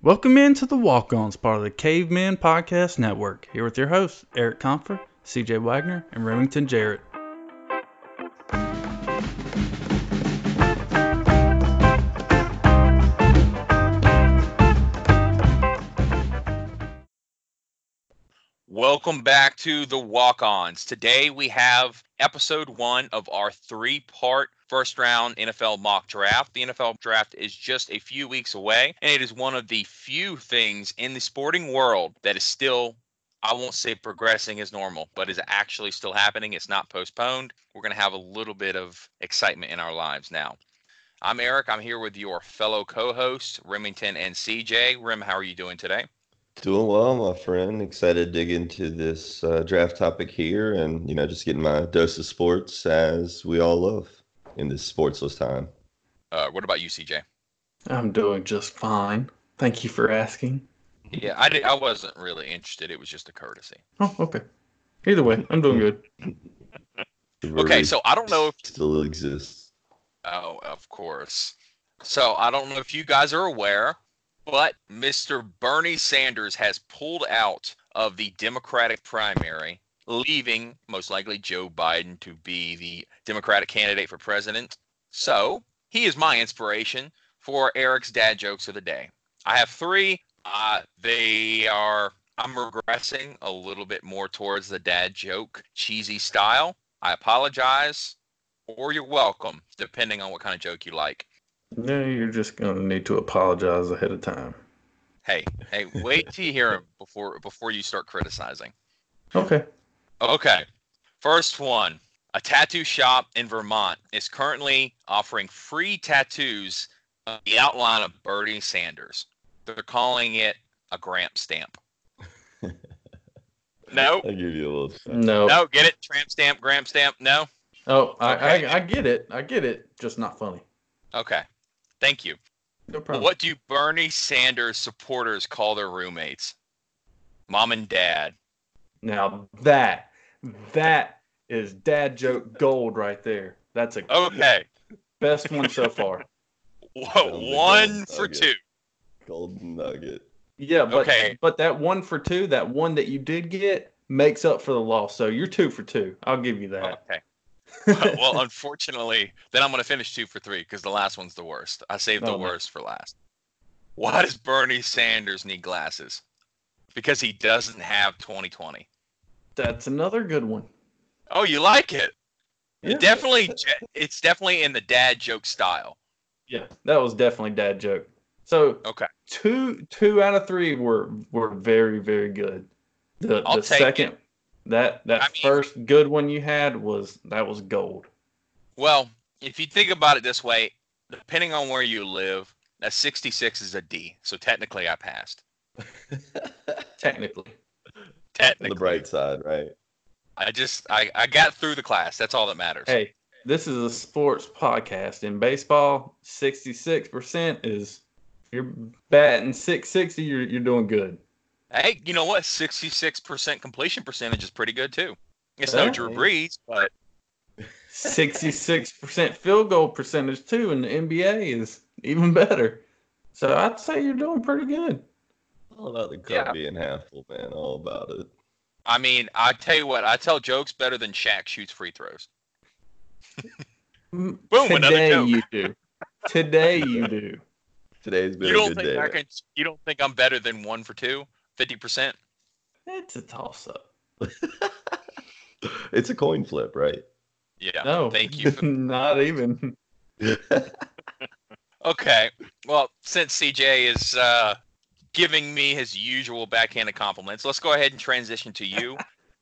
Welcome into the Walk Ons, part of the Caveman Podcast Network. Here with your hosts, Eric Comfer, CJ Wagner, and Remington Jarrett. Welcome back to the Walk Ons. Today we have episode one of our three part first round NFL mock draft. The NFL draft is just a few weeks away, and it is one of the few things in the sporting world that is still, I won't say progressing as normal, but is actually still happening. It's not postponed. We're going to have a little bit of excitement in our lives now. I'm Eric. I'm here with your fellow co hosts, Remington and CJ. Rim, how are you doing today? Doing well, my friend. Excited to dig into this uh, draft topic here and, you know, just getting my dose of sports as we all love in this sportsless time. Uh, what about you, CJ? I'm doing just fine. Thank you for asking. Yeah, I, did, I wasn't really interested. It was just a courtesy. Oh, okay. Either way, I'm doing good. okay, so I don't know if still exists. Oh, of course. So I don't know if you guys are aware, but Mr. Bernie Sanders has pulled out of the Democratic primary leaving most likely Joe Biden to be the Democratic candidate for president. So he is my inspiration for Eric's dad jokes of the day. I have three. Uh, they are, I'm regressing a little bit more towards the dad joke cheesy style. I apologize, or you're welcome, depending on what kind of joke you like. No, you're just gonna need to apologize ahead of time. Hey, hey, wait till you hear him before before you start criticizing. Okay. Okay. First one. A tattoo shop in Vermont is currently offering free tattoos of the outline of Bernie Sanders. They're calling it a Gramp stamp. no. I'll give you a little. No. No, get it? Tramp stamp, Gramp stamp? No? Oh, I, Okay. I, I get it. I get it. Just not funny. Okay. Thank you. No problem. What do Bernie Sanders supporters call their roommates? Mom and dad. Now that that is dad joke gold right there. That's a Okay. best one so far. Whoa, one for Okay. two. Golden nugget. Yeah, but Okay. but that one for two, that one that you did get makes up for the loss. So you're two for two. I'll give you that. Okay. Well, unfortunately, then I'm going to finish two for three because the last one's the worst. I saved the Oh, no. worst for last. Why does Bernie Sanders need glasses? Because he doesn't have 2020. That's another good one. Oh, you like it? Yeah. Definitely, it's definitely in the dad joke style. Yeah, that was definitely dad joke. So Okay. two two out of three were were very very good. The I'll the second that that I mean- first good one you had was that was gold. Well, if you think about it this way, depending on where you live, a 66 is a D. So technically, I passed. Technically, Technically, the bright side, right? I just I, I got through the class. That's all that matters. hey, this is a sports podcast. In baseball, sixty six percent is you're batting six sixty. You're you're doing good. Hey, you know what? 66% completion percentage is pretty good too. It's no Yeah. Drew Brees, but Sixty six percent field goal percentage too in the NBA is even better. So I'd say you're doing pretty good. All about the cup Yeah. being half full, man. All about it. I mean, I tell you what, I tell jokes better than Shaq shoots free throws. Boom, another Today joke. you do. Today you do. Today's been You a don't good think day. I can? You don't think I'm better than one for two? 50%? It's a toss up. it's a coin flip, right? Yeah. No, Thank you. For, not even. okay. Well, since CJ is uh, giving me his usual backhanded compliments, let's go ahead and transition to you.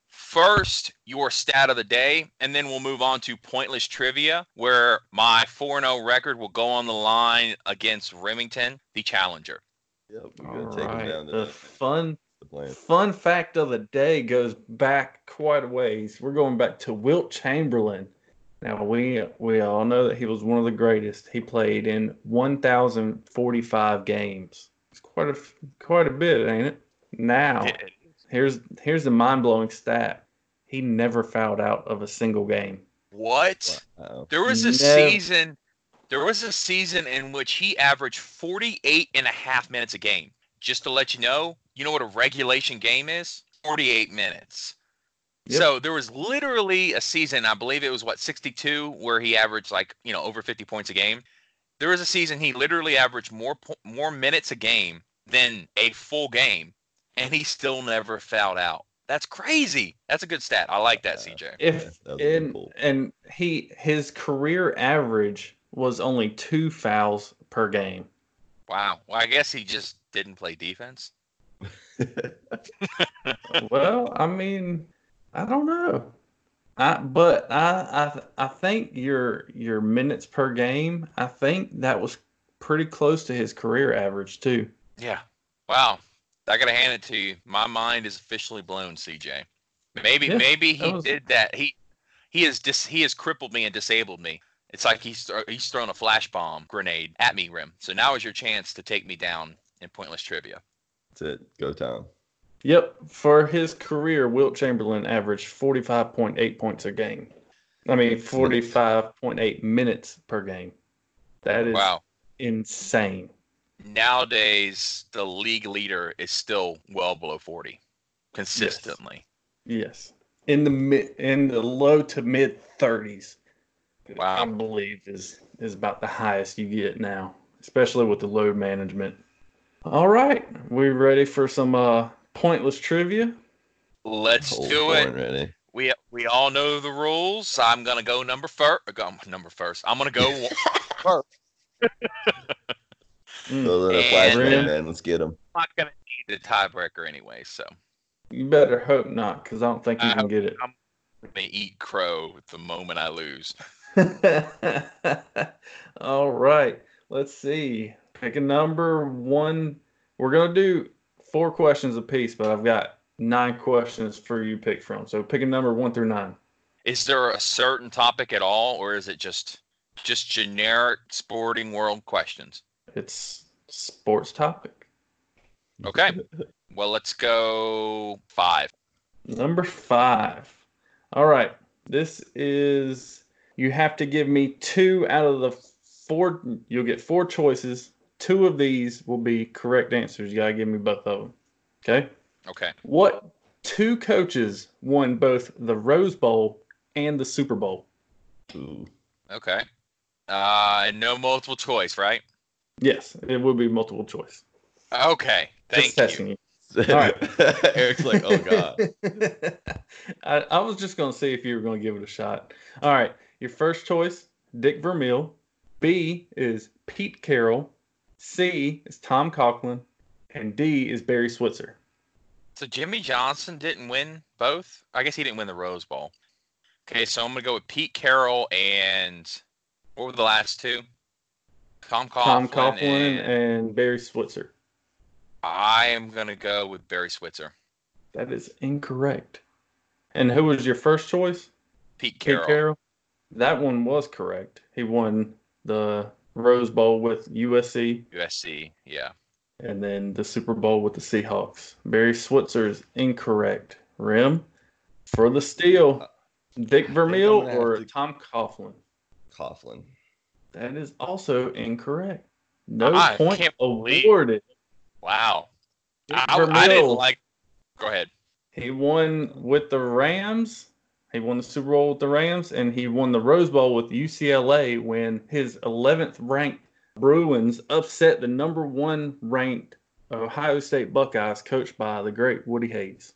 First, your stat of the day, and then we'll move on to pointless trivia, where my 4 0 record will go on the line against Remington, the challenger. Yep, we're gonna take him right. down The tonight. fun The plan. fun fact of the day goes back quite a ways. We're going back to Wilt Chamberlain. Now we we all know that he was one of the greatest. He played in 1,045 games. It's quite a quite a bit, ain't it? Now here's here's the mind blowing stat. He never fouled out of a single game. What? Wow. There was a Never. season. There was a season in which he averaged 48 and a half minutes a game. just to let you know, you know what a regulation game is? 48 minutes. Yep. So there was literally a season, I believe it was what 62, where he averaged like you know over 50 points a game. There was a season he literally averaged more po- more minutes a game than a full game, and he still never fouled out. That's crazy. That's a good stat. I like that, Yeah. CJ. If that and cool. and he his career average was only two fouls per game. Wow. Well, I guess he just didn't play defense. well, I mean, I don't know. I but I I I think your your minutes per game, I think that was pretty close to his career average too. Yeah. Wow. I gotta hand it to you. My mind is officially blown, CJ. Maybe Yeah, maybe he was- did that. He he has dis he has crippled me and disabled me. It's like he's thro- he's thrown a flash bomb grenade at me, Rim. So now is your chance to take me down in pointless trivia. That's it. Go town. Yep, for his career, Wilt Chamberlain averaged 45.8 points a game. I mean, 45.8 minutes per game. That is Wow. insane. Nowadays the league leader is still well below 40 consistently. Yes. In the mid in the low to mid 30s. Wow. I believe is is about the highest you get now, especially with the load management. All right, we ready for some uh pointless trivia? Let's Whole do it. Ready. We we all know the rules. I'm gonna go number first. Go number first. I'm gonna go one- Throw that And- flashbang, man. Let's get him. I'm not gonna need the tiebreaker anyway, so You better hope not, because I don't think you I can get it. I'm gonna eat crow the moment I lose. All right. Let's see. Pick a number one. We're gonna do four questions apiece, but I've got nine questions for you to pick from. So pick a number one through nine. Is there a certain topic at all, or is it just just generic sporting world questions? It's sports topic. Okay. Well, let's go five. Number five. All right. This is you have to give me two out of the four. You'll get four choices. Two of these will be correct answers. You gotta give me both of them. Okay. Okay. What two coaches won both the Rose Bowl and the Super Bowl? Ooh. Okay. Uh, and no multiple choice, right? Yes, it will be multiple choice. Okay. Just Thank you. testing you. right. Eric's like, oh god. I, I was just going to see if you were going to give it a shot. All right. Your first choice, Dick Vermeil. B is Pete Carroll. C is Tom Coughlin. And D is Barry Switzer. So Jimmy Johnson didn't win both. I guess he didn't win the Rose Bowl. Okay, so I'm gonna go with Pete Carroll and what were the last two? Tom Coughlin. Tom Coughlin and, and Barry Switzer. I am gonna go with Barry Switzer. That is incorrect. And who was your first choice? Pete Pete Carroll. That one was correct. He won the Rose Bowl with USC USC. Yeah. and then the Super Bowl with the Seahawks. Barry Switzer is incorrect. Rim for the steal. Uh, Dick I'm Vermeil or to- Tom Coughlin. Coughlin. That is also incorrect. No I point can't believe- awarded. Wow. Dick I, I didn't like. Go ahead. He won with the Rams. He won the Super Bowl with the Rams, and he won the Rose Bowl with UCLA when his 11th ranked Bruins upset the number one ranked Ohio State Buckeyes, coached by the great Woody Hayes.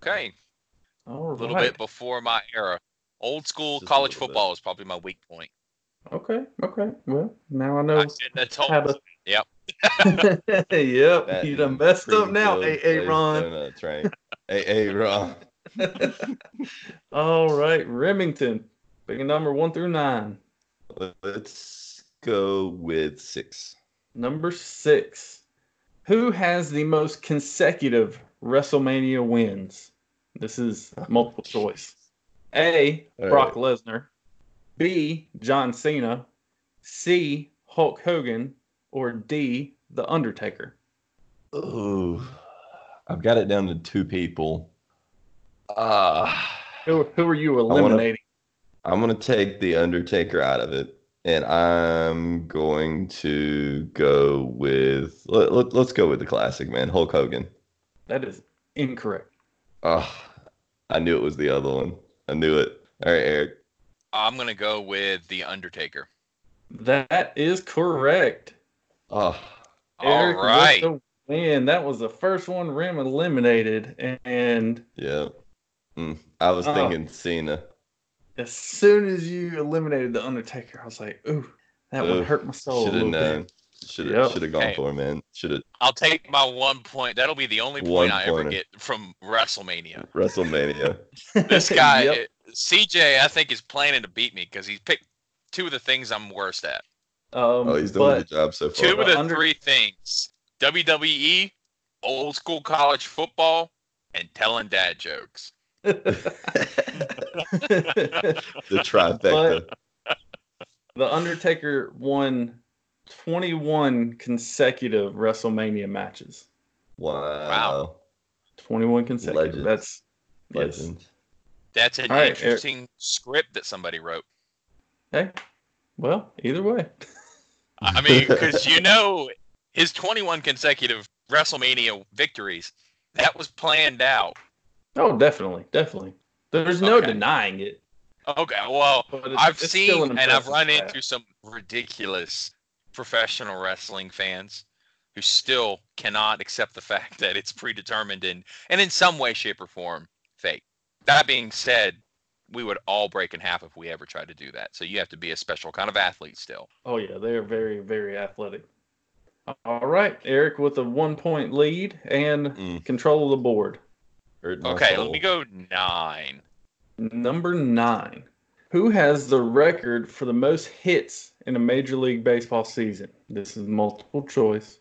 Okay. All A little bit before my era. Old school Just college little bit. football is probably my weak point. Okay. Okay. Well, now I know I shouldn't have how to. Yep. yep. That you done messed up now, Springfield AA Ron. Donuts, right? AA Ron. All right, Remington. Pick a number one through nine. Let's go with six. Number six. Who has the most consecutive WrestleMania wins? This is multiple oh, choice. A. All Brock Lesnar. B. John Cena. C. Hulk Hogan. Or D. The Undertaker. Ooh, I've got it down to two people. Uh, Who, who are you wanna- eliminating? I'm gonna take the Undertaker out of it And I'm going to go with let, let, us go with the classic man, Hulk Hogan. That is incorrect. Oh, I knew it was the other one. I knew it. All right, Eric. I'm gonna go with the Undertaker. That is correct. Oh, Eric all right. Man, that was the first one Rim eliminated, and yeah, mm, I was uh, thinking Cena. As soon as you eliminated the Undertaker, I was like, "Ooh, that would hurt my soul." Should have known. Should have yep. should have gone hey, for it, man. Should have. I'll take my one point. That'll be the only point I ever get from WrestleMania. WrestleMania. this guy, yep. CJ, I think is planning to beat me because he's picked two of the things I'm worst at. Um, oh, he's doing a good job so far. Two of the under- three things: WWE, old school college football, and telling dad jokes. the trifecta. But the Undertaker won 21 consecutive WrestleMania matches. Wow. Wow. 21 consecutive. Legends. That's legend. Yes. That's an right, interesting Eric. script that somebody wrote. Hey, well, either way. I mean, because you know his 21 consecutive WrestleMania victories, that was planned out. Oh, definitely, definitely. There's no okay. denying it. Okay, well, it's, I've it's seen an and I've run stat. into some ridiculous professional wrestling fans who still cannot accept the fact that it's predetermined and, and in some way, shape, or form fake. That being said, we would all break in half if we ever tried to do that. So you have to be a special kind of athlete still. Oh yeah, they're very, very athletic. All right, Eric with a one point lead and mm. control of the board. Okay, let me go nine. Number nine. Who has the record for the most hits in a Major League Baseball season? This is multiple choice.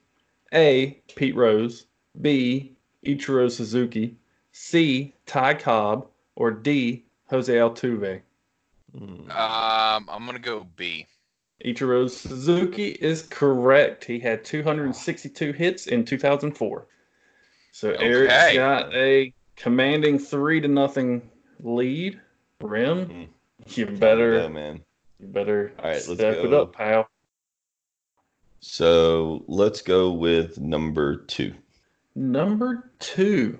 A. Pete Rose. B. Ichiro Suzuki. C. Ty Cobb. Or D. Jose Altuve. Um, I'm gonna go B. Ichiro Suzuki is correct. He had 262 hits in 2004. So okay. Eric's got a commanding three to nothing lead. Rim. Mm-hmm. You better, go, man. You better All right, let's step go. it up, pal. So let's go with number two. Number two.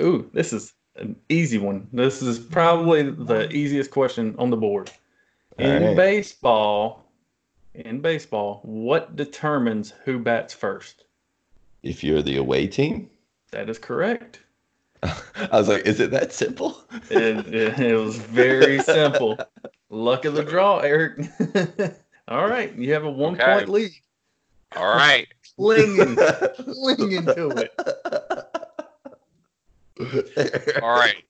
Ooh, this is an easy one. This is probably the easiest question on the board. In right. baseball, in baseball, what determines who bats first? If you're the away team? That is correct. I was like, is it that simple? it, it, it, was very simple. Luck of the draw, Eric. All right, you have a one okay. point lead. All right, clinging, clinging to it. All right.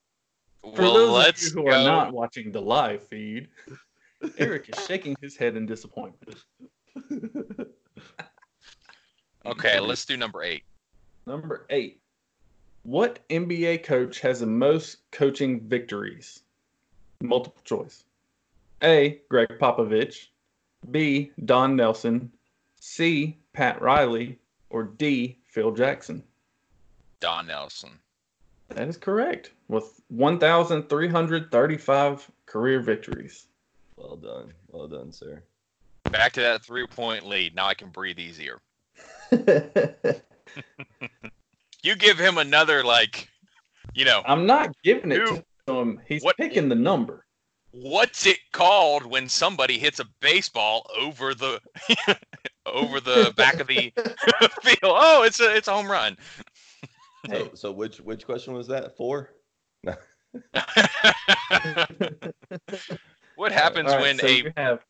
For well, those of you who go. are not watching the live feed, Eric is shaking his head in disappointment. okay, let's do number eight. Number eight. What NBA coach has the most coaching victories? Multiple choice. A. Gregg Popovich. B. Don Nelson. C. Pat Riley. Or D. Phil Jackson. Don Nelson. That is correct. With 1,335 career victories. Well done. Well done, sir. Back to that three point lead. Now I can breathe easier. You give him another like, you know. I'm not giving it who, to him. He's what, picking the number. What's it called when somebody hits a baseball over the over the back of the field? Oh, it's a it's a home run. So, so which which question was that? Four. what happens right, when so a you have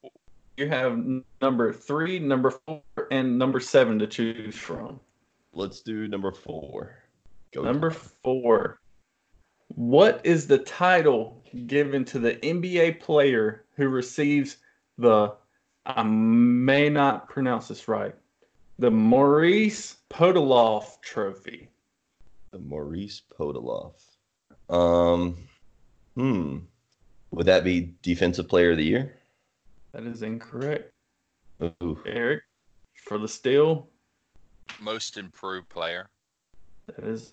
you have number three, number four, and number seven to choose from. Let's do number four. Go number time. four. What is the title given to the NBA player who receives the, I may not pronounce this right, the Maurice Podoloff Trophy? The Maurice Podoloff. Um, hmm. Would that be Defensive Player of the Year? That is incorrect. Ooh. Eric, for the steal, most improved player. That is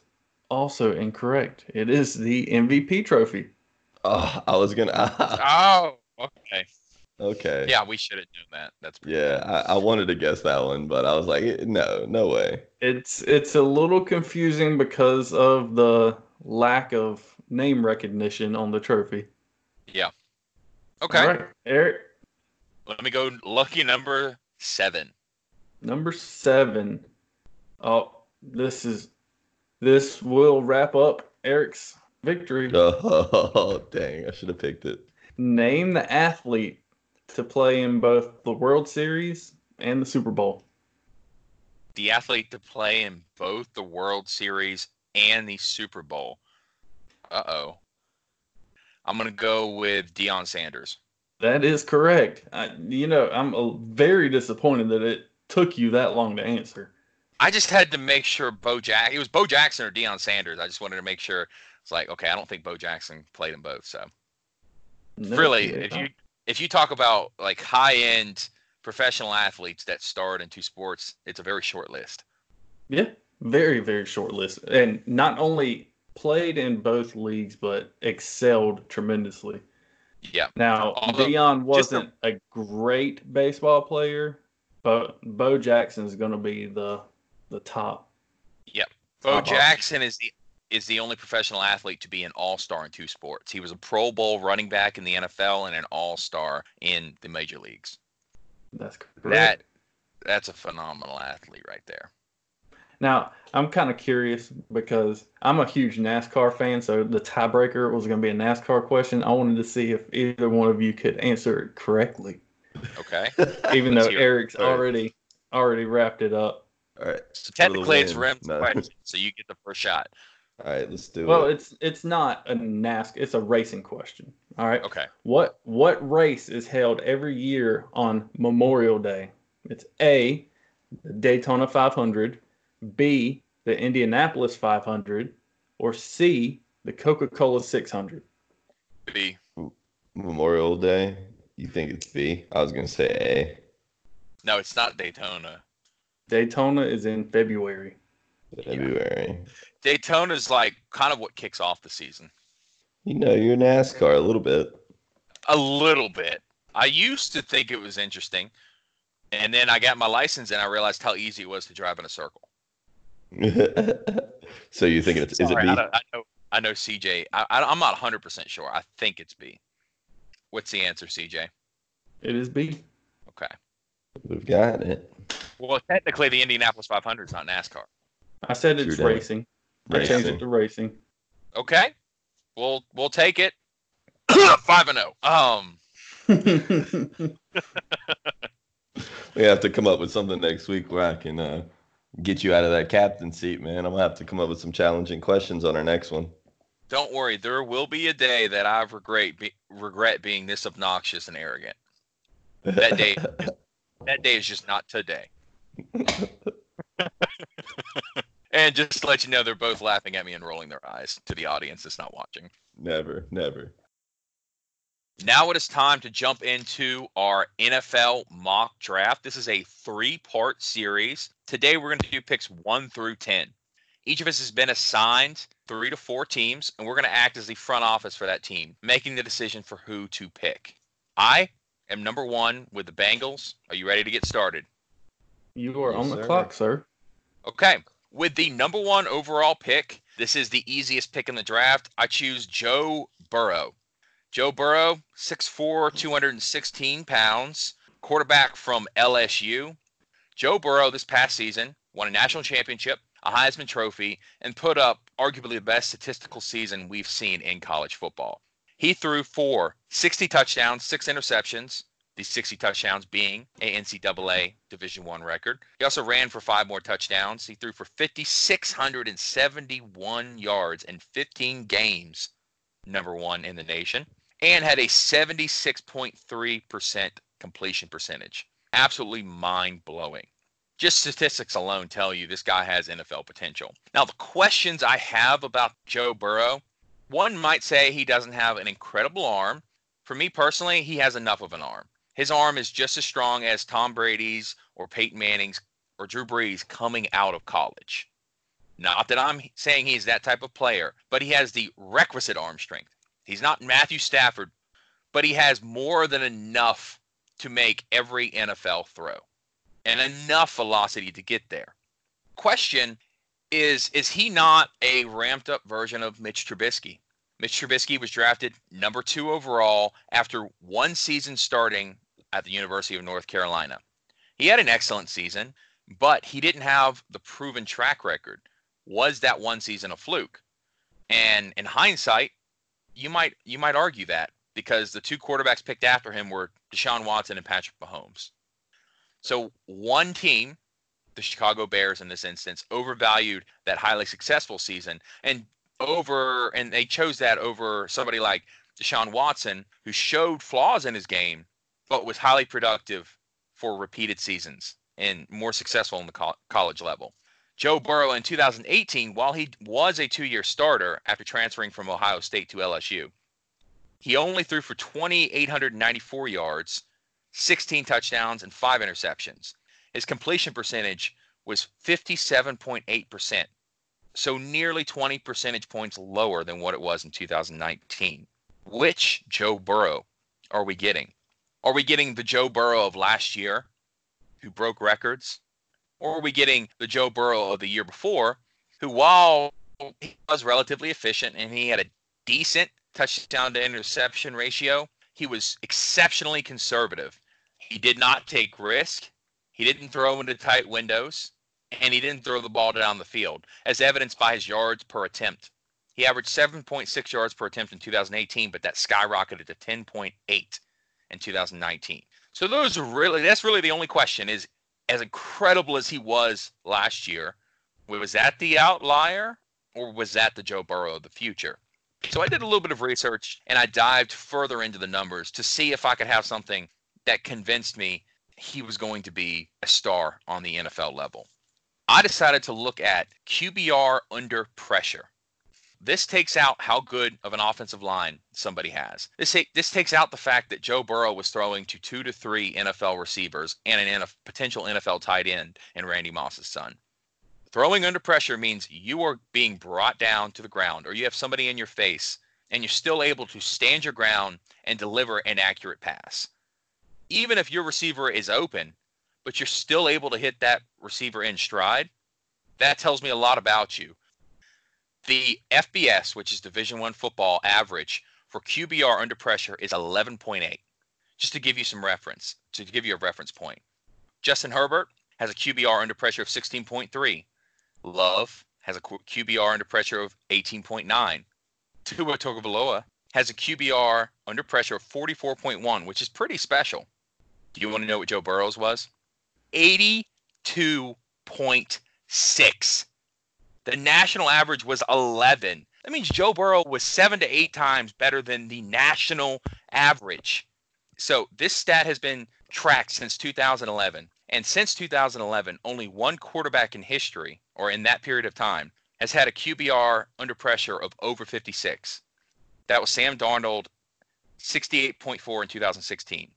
also incorrect. It is the MVP trophy. Oh, I was gonna. oh, okay. Okay. Yeah, we should have known that. That's pretty Yeah. I, I wanted to guess that one, but I was like, no, no way. It's it's a little confusing because of the lack of name recognition on the trophy. Yeah. Okay. All right, Eric, Let me go lucky number seven. number seven. Oh, this is this will wrap up Eric's victory. Oh, dang, I should have picked it. Name the athlete to play in both the World Series and the Super Bowl. The athlete to play in both the World Series and the Super Bowl. Uh oh. I'm gonna go with Deion Sanders. That is correct. I, you know, I'm uh, very disappointed that it took you that long to answer. I just had to make sure Bo Jack. It was Bo Jackson or Deion Sanders. I just wanted to make sure. It's like okay, I don't think Bo Jackson played in both. So No, really, if you if you talk about like high end professional athletes that starred in two sports, it's a very short list. Yeah, very, very short list. And not only played in both leagues, but excelled tremendously. Yeah. Now, Although, Deion wasn't a great baseball player, but Bo Jackson is going to be the the top. Yep. Bo Top option. Jackson is the is the only professional athlete to be an all-star in two sports. He was a Pro Bowl running back in the NFL and an all-star in the major leagues. That's correct. That that's a phenomenal athlete right there. Now, I'm kind of curious because I'm a huge NASCAR fan, so the tiebreaker was going to be a NASCAR question. I wanted to see if either one of you could answer it correctly, Okay. even though Let's hear it. Eric's already already wrapped it up. All right. So for the technically it's win. Rem's No. question, so you get the first shot. All right, let's do Well, it. Well, it's it's not a NASCAR; it's a racing question. All right. Okay. What what race is held every year on Memorial Day? It's A, the Daytona 500, B, the Indianapolis 500, or C, the Coca-Cola 600. B. Memorial Day. You think it's B? I was gonna say A. No, it's not Daytona. Daytona is in February. February. Daytona's like kind of what kicks off the season. You know, you're NASCAR a little bit. A little bit. I used to think it was interesting, and then I got my license and I realized how easy it was to drive in a circle. so you think it's is it Sorry, B? I, know. I know CJ. I, I, I'm not 100 percent sure. I think it's B. What's the answer, CJ? It is B. Okay. We've got it. Well, technically, the Indianapolis 500 is not NASCAR. I said it's True that. racing. I changed it to racing. Okay. We'll we'll take it. Five and zero. Um. We have to come up with something next week where I can uh, get you out of that captain seat, man. I'm gonna have to come up with some challenging questions on our next one. Don't worry. There will be a day that I regret be, regret being this obnoxious and arrogant. That day. That day is just not today. and just to let you know, they're both laughing at me and rolling their eyes to the audience that's not watching. never, never. Now it is time to jump into our NFL mock draft. This is a three part series. Today we're going to do picks one through 10. Each of us has been assigned three to four teams, and we're going to act as the front office for that team, making the decision for who to pick. I am number one with the Bengals. Are you ready to get started? you are Yes, on the sir. clock, sir. Okay. With the number one overall pick, this is the easiest pick in the draft. I choose Joe Burrow. Joe Burrow, 6'4, 216 pounds, quarterback from LSU. Joe Burrow this past season won a national championship, a Heisman Trophy, and put up arguably the best statistical season we've seen in college football. He threw for 60 touchdowns, six interceptions, the 60 touchdowns being a NCAA Division One record. He also ran for five more touchdowns. He threw for 5,671 yards in 15 games, number one in the nation, and had a 76.3% completion percentage. Absolutely mind blowing. Just statistics alone tell you this guy has NFL potential. Now, the questions I have about Joe Burrow one might say he doesn't have an incredible arm. For me personally, he has enough of an arm. His arm is just as strong as Tom Brady's or Peyton Manning's or Drew Brees coming out of college. Not that I'm saying he's that type of player, but he has the requisite arm strength. He's not Matthew Stafford, but he has more than enough to make every NFL throw and enough velocity to get there. Question is is he not a ramped up version of Mitch Trubisky? Mitch Trubisky was drafted number 2 overall after one season starting at the University of North Carolina. He had an excellent season, but he didn't have the proven track record. Was that one season a fluke? And in hindsight, you might you might argue that because the two quarterbacks picked after him were Deshaun Watson and Patrick Mahomes. So one team, the Chicago Bears in this instance, overvalued that highly successful season and over and they chose that over somebody like Deshaun Watson, who showed flaws in his game, but was highly productive for repeated seasons and more successful in the co- college level. Joe Burrow in 2018, while he was a two year starter after transferring from Ohio State to LSU, he only threw for 2,894 yards, 16 touchdowns, and five interceptions. His completion percentage was 57.8%, so nearly 20 percentage points lower than what it was in 2019. Which Joe Burrow are we getting? Are we getting the Joe Burrow of last year who broke records? Or are we getting the Joe Burrow of the year before who, while he was relatively efficient and he had a decent touchdown to interception ratio, he was exceptionally conservative. He did not take risk. He didn't throw into tight windows, and he didn't throw the ball down the field, as evidenced by his yards per attempt. He averaged 7.6 yards per attempt in 2018, but that skyrocketed to 10.8 in 2019. So those are really that's really the only question is as incredible as he was last year, was that the outlier or was that the Joe Burrow of the future? So I did a little bit of research and I dived further into the numbers to see if I could have something that convinced me he was going to be a star on the NFL level. I decided to look at QBR under pressure. This takes out how good of an offensive line somebody has. This this takes out the fact that Joe Burrow was throwing to two to three NFL receivers and an potential NFL tight end and Randy Moss's son. Throwing under pressure means you are being brought down to the ground or you have somebody in your face and you're still able to stand your ground and deliver an accurate pass. Even if your receiver is open, but you're still able to hit that receiver in stride, that tells me a lot about you the FBS, which is Division One football average for QBR under pressure is 11.8. Just to give you some reference, to give you a reference point. Justin Herbert has a QBR under pressure of 16.3. Love has a QBR under pressure of 18.9. Tua Tagovailoa has a QBR under pressure of 44.1, which is pretty special. Do you want to know what Joe Burrow's was? 82.6. The national average was 11. That means Joe Burrow was seven to eight times better than the national average. So this stat has been tracked since 2011. And since 2011, only one quarterback in history, or in that period of time, has had a QBR under pressure of over 56. That was Sam Darnold, 68.4 in 2016.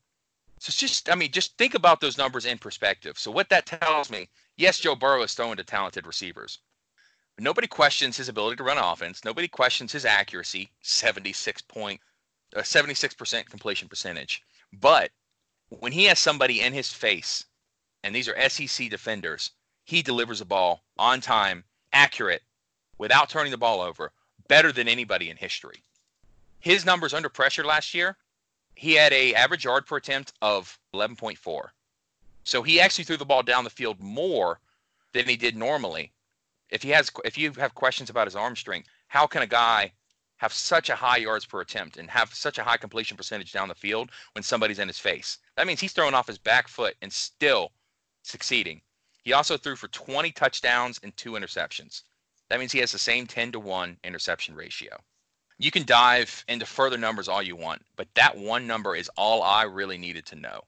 So just, I mean, just think about those numbers in perspective. So what that tells me, yes, Joe Burrow is throwing to talented receivers. Nobody questions his ability to run offense. Nobody questions his accuracy, 76 point, uh, 76% completion percentage. But when he has somebody in his face, and these are SEC defenders, he delivers a ball on time, accurate, without turning the ball over, better than anybody in history. His numbers under pressure last year, he had a average yard per attempt of 11.4. So he actually threw the ball down the field more than he did normally if he has if you have questions about his arm strength, how can a guy have such a high yards per attempt and have such a high completion percentage down the field when somebody's in his face? That means he's throwing off his back foot and still succeeding. He also threw for 20 touchdowns and two interceptions. That means he has the same 10 to 1 interception ratio. You can dive into further numbers all you want, but that one number is all I really needed to know.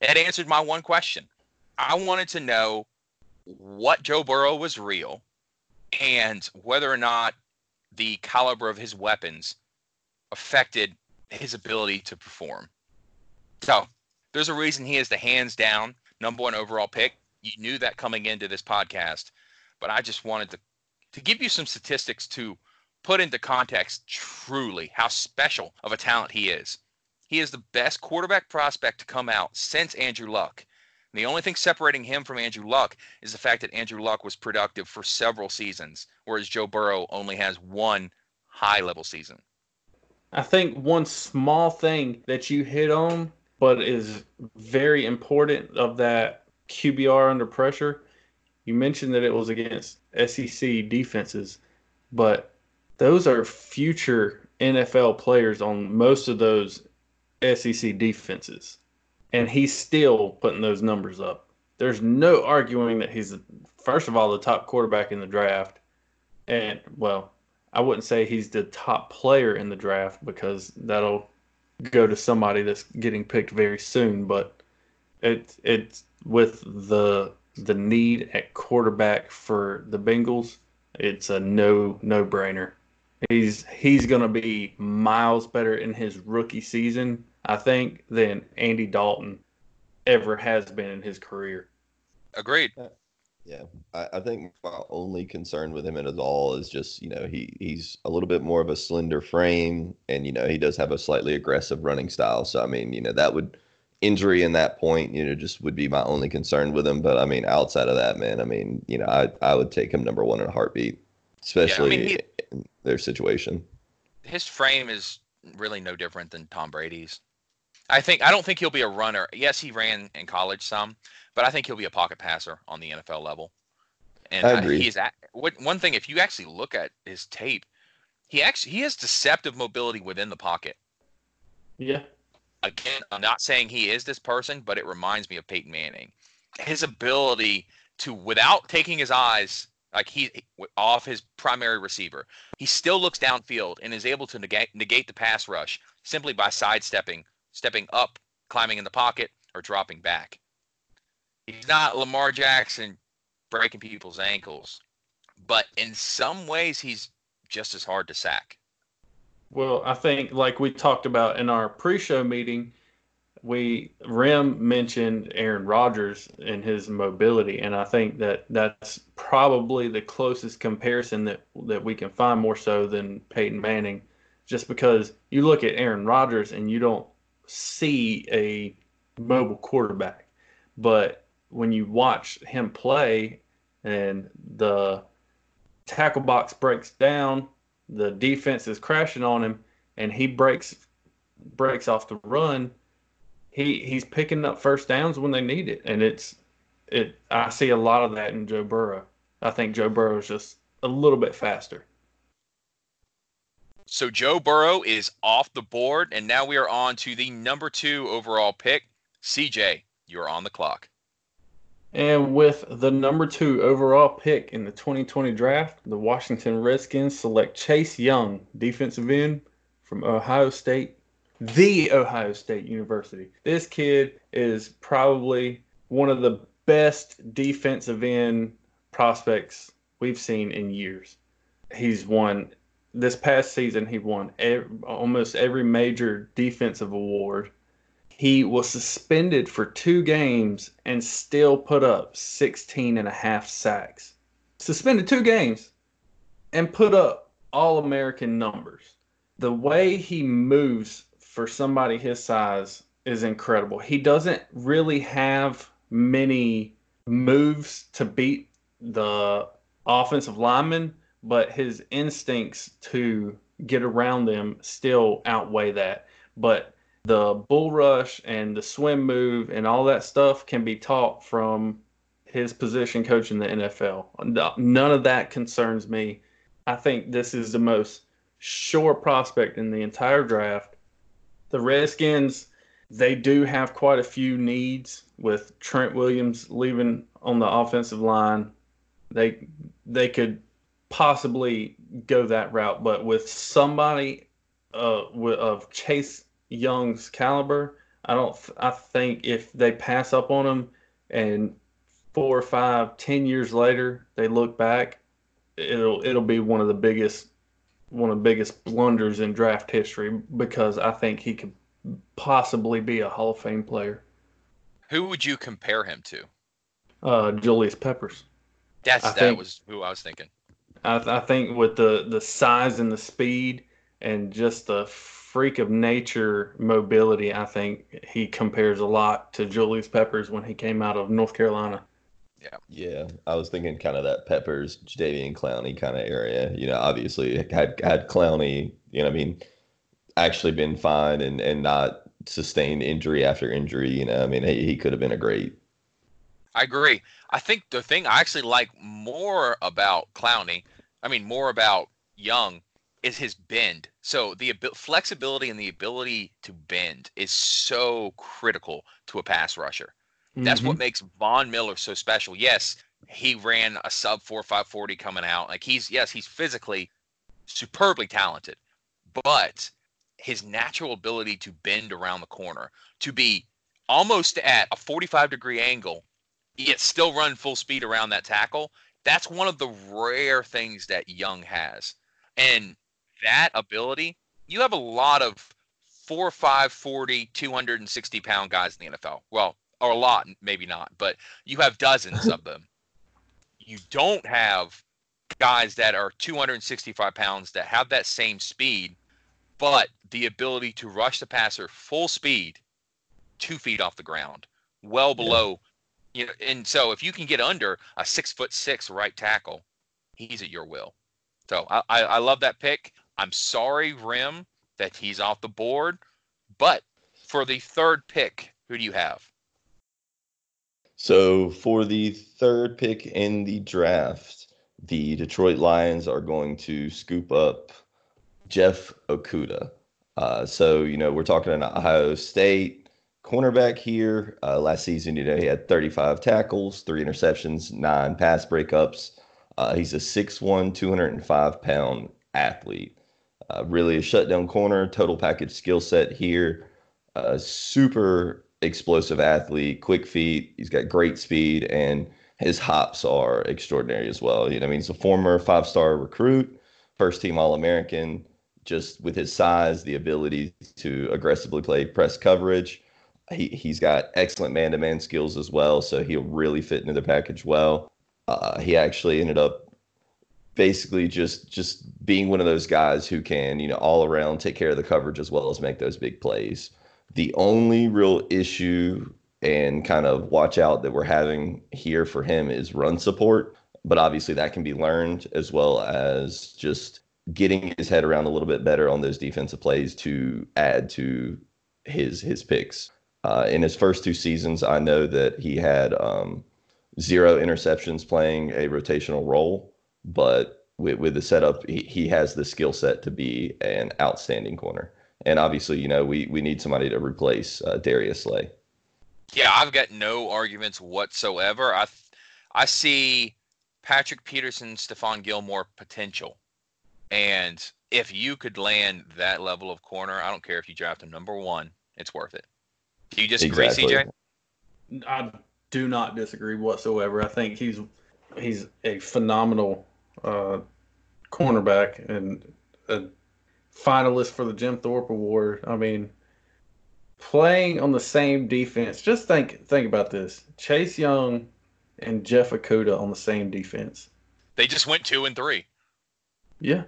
It answered my one question. I wanted to know what Joe Burrow was real and whether or not the caliber of his weapons affected his ability to perform. So there's a reason he is the hands down number one overall pick. You knew that coming into this podcast, but I just wanted to to give you some statistics to put into context truly how special of a talent he is. He is the best quarterback prospect to come out since Andrew Luck. And the only thing separating him from Andrew Luck is the fact that Andrew Luck was productive for several seasons, whereas Joe Burrow only has one high level season. I think one small thing that you hit on, but is very important of that QBR under pressure. You mentioned that it was against SEC defenses, but those are future NFL players on most of those SEC defenses. And he's still putting those numbers up. There's no arguing that he's, first of all, the top quarterback in the draft. And, well, I wouldn't say he's the top player in the draft because that'll go to somebody that's getting picked very soon. But it's it's with the the need at quarterback for the Bengals, it's a no no brainer. He's he's gonna be miles better in his rookie season, I think, than Andy Dalton ever has been in his career. Agreed. Uh, yeah, I, I think my only concern with him at all is just you know he he's a little bit more of a slender frame, and you know he does have a slightly aggressive running style. So I mean, you know that would injury in that point, you know, just would be my only concern with him. But I mean, outside of that, man, I mean, you know, I I would take him number one in a heartbeat, especially yeah, I mean, he, in their situation. His frame is really no different than Tom Brady's. I think I don't think he'll be a runner. Yes, he ran in college some, but I think he'll be a pocket passer on the NFL level. And I agree. he's at, what one thing if you actually look at his tape, he actually he has deceptive mobility within the pocket. Yeah. Again, I'm not saying he is this person, but it reminds me of Peyton Manning. His ability to without taking his eyes like he off his primary receiver, he still looks downfield and is able to negate negate the pass rush simply by sidestepping, stepping up, climbing in the pocket, or dropping back. He's not Lamar Jackson breaking people's ankles, but in some ways he's just as hard to sack. Well, I think like we talked about in our pre-show meeting, we Rim mentioned Aaron Rodgers and his mobility, and I think that that's probably the closest comparison that that we can find more so than Peyton Manning, just because you look at Aaron Rodgers and you don't see a mobile quarterback, but when you watch him play and the tackle box breaks down, the defense is crashing on him, and he breaks breaks off the run. He he's picking up first downs when they need it, and it's it. I see a lot of that in Joe Burrow. I think Joe Burrow is just a little bit faster. So Joe Burrow is off the board, and now we are on to the number two overall pick. CJ, you're on the clock. And with the number two overall pick in the 2020 draft, the Washington Redskins select Chase Young, defensive end from Ohio State, the Ohio State University. This kid is probably one of the best defensive end prospects we've seen in years. He's won this past season, he won every, almost every major defensive award he was suspended for two games and still put up 16 and a half sacks. Suspended two games and put up all American numbers. The way he moves for somebody his size is incredible. He doesn't really have many moves to beat the offensive lineman, but his instincts to get around them still outweigh that. But the bull rush and the swim move and all that stuff can be taught from his position coach in the NFL. None of that concerns me. I think this is the most sure prospect in the entire draft. The Redskins, they do have quite a few needs with Trent Williams leaving on the offensive line. They they could possibly go that route, but with somebody uh, of Chase Young's caliber, I don't. I think if they pass up on him, and four, or five, ten years later they look back, it'll it'll be one of the biggest one of the biggest blunders in draft history because I think he could possibly be a Hall of Fame player. Who would you compare him to? Uh, Julius Peppers. That's I that think, was who I was thinking. I, I think with the the size and the speed and just the freak of nature mobility, I think he compares a lot to Julius Peppers when he came out of North Carolina. Yeah. Yeah. I was thinking kind of that Peppers, Jadeveon Clowney kind of area. You know, obviously had had Clowney, you know, I mean, actually been fine and, and not sustained injury after injury, you know, I mean, he, he could have been a great. I agree. I think the thing I actually like more about Clowney, I mean, more about Young, is his bend. So the ab- flexibility and the ability to bend is so critical to a pass rusher. That's Mm-hmm. what makes Von Miller so special. Yes, he ran a sub four five forty coming out. Like he's yes, he's physically superbly talented, but his natural ability to bend around the corner, to be almost at a 45 degree angle, yet still run full speed around that tackle, that's one of the rare things that Young has. And that ability, you have a lot of 4 5 40, 260 pound guys in the NFL. Well, or a lot, maybe not, but you have dozens of them. You don't have guys that are 265 pounds that have that same speed, but the ability to rush the passer full speed, two feet off the ground, well below, you know. And so if you can get under a six foot six right tackle, he's at your will. So I, I, I love that pick. I'm sorry, Rim, that he's off the board, but for the third pick, who do you have? So for the third pick in the draft, the Detroit Lions are going to scoop up Jeff Okudah. Uh, so, you know, we're talking an Ohio State cornerback here. Uh, last season, you know, he had 35 tackles, three interceptions, nine pass breakups. Uh, he's a 6'1, 205 pound athlete. Uh, really a shutdown corner, total package skill set here. Uh, super explosive athlete, quick feet. He's got great speed, and his hops are extraordinary as well. You know, I mean, he's a former five star recruit, first team All American. Just with his size, the ability to aggressively play press coverage. He, he's got excellent man to man skills as well. So he'll really fit into the package well. Uh, he actually ended up basically just just being one of those guys who can you know all around take care of the coverage as well as make those big plays the only real issue and kind of watch out that we're having here for him is run support but obviously that can be learned as well as just getting his head around a little bit better on those defensive plays to add to his his picks uh, in his first two seasons i know that he had um, zero interceptions playing a rotational role but with, with the setup, he, he has the skill set to be an outstanding corner. And obviously, you know, we, we need somebody to replace uh, Darius Slay. Yeah, I've got no arguments whatsoever. I I see Patrick Peterson, Stephon Gilmore potential. And if you could land that level of corner, I don't care if you draft him number one, it's worth it. Do you disagree, Exactly. CJ? I do not disagree whatsoever. I think he's he's a phenomenal uh, cornerback and a finalist for the Jim Thorpe Award. I mean, playing on the same defense. Just think think about this: Chase Young and Jeff Okudah on the same defense. They just went two and three. Yeah,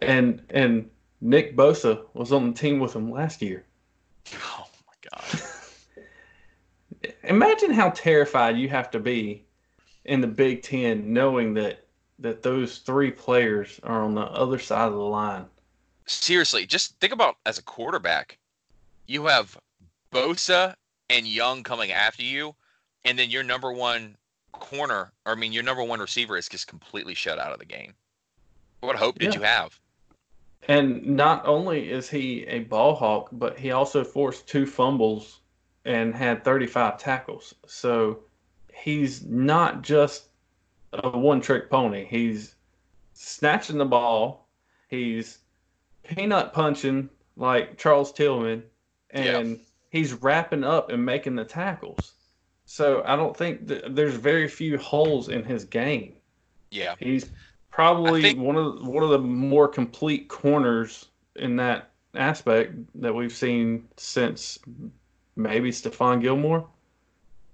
and and Nick Bosa was on the team with him last year. Oh my god. Imagine how terrified you have to be in the Big Ten, knowing that that those three players are on the other side of the line. Seriously, just think about as a quarterback, you have Bosa and Young coming after you, and then your number one corner, or I mean your number one receiver is just completely shut out of the game. What hope did Yeah. you have? And not only is he a ball hawk, but he also forced two fumbles and had 35 tackles. So he's not just a one trick pony. He's snatching the ball, he's peanut punching like Charles Tillman, and he's wrapping up and making the tackles. So I don't think that there's very few holes in his game. Yeah. He's probably think- one of one of the more complete corners in that aspect that we've seen since maybe Stephon Gilmore.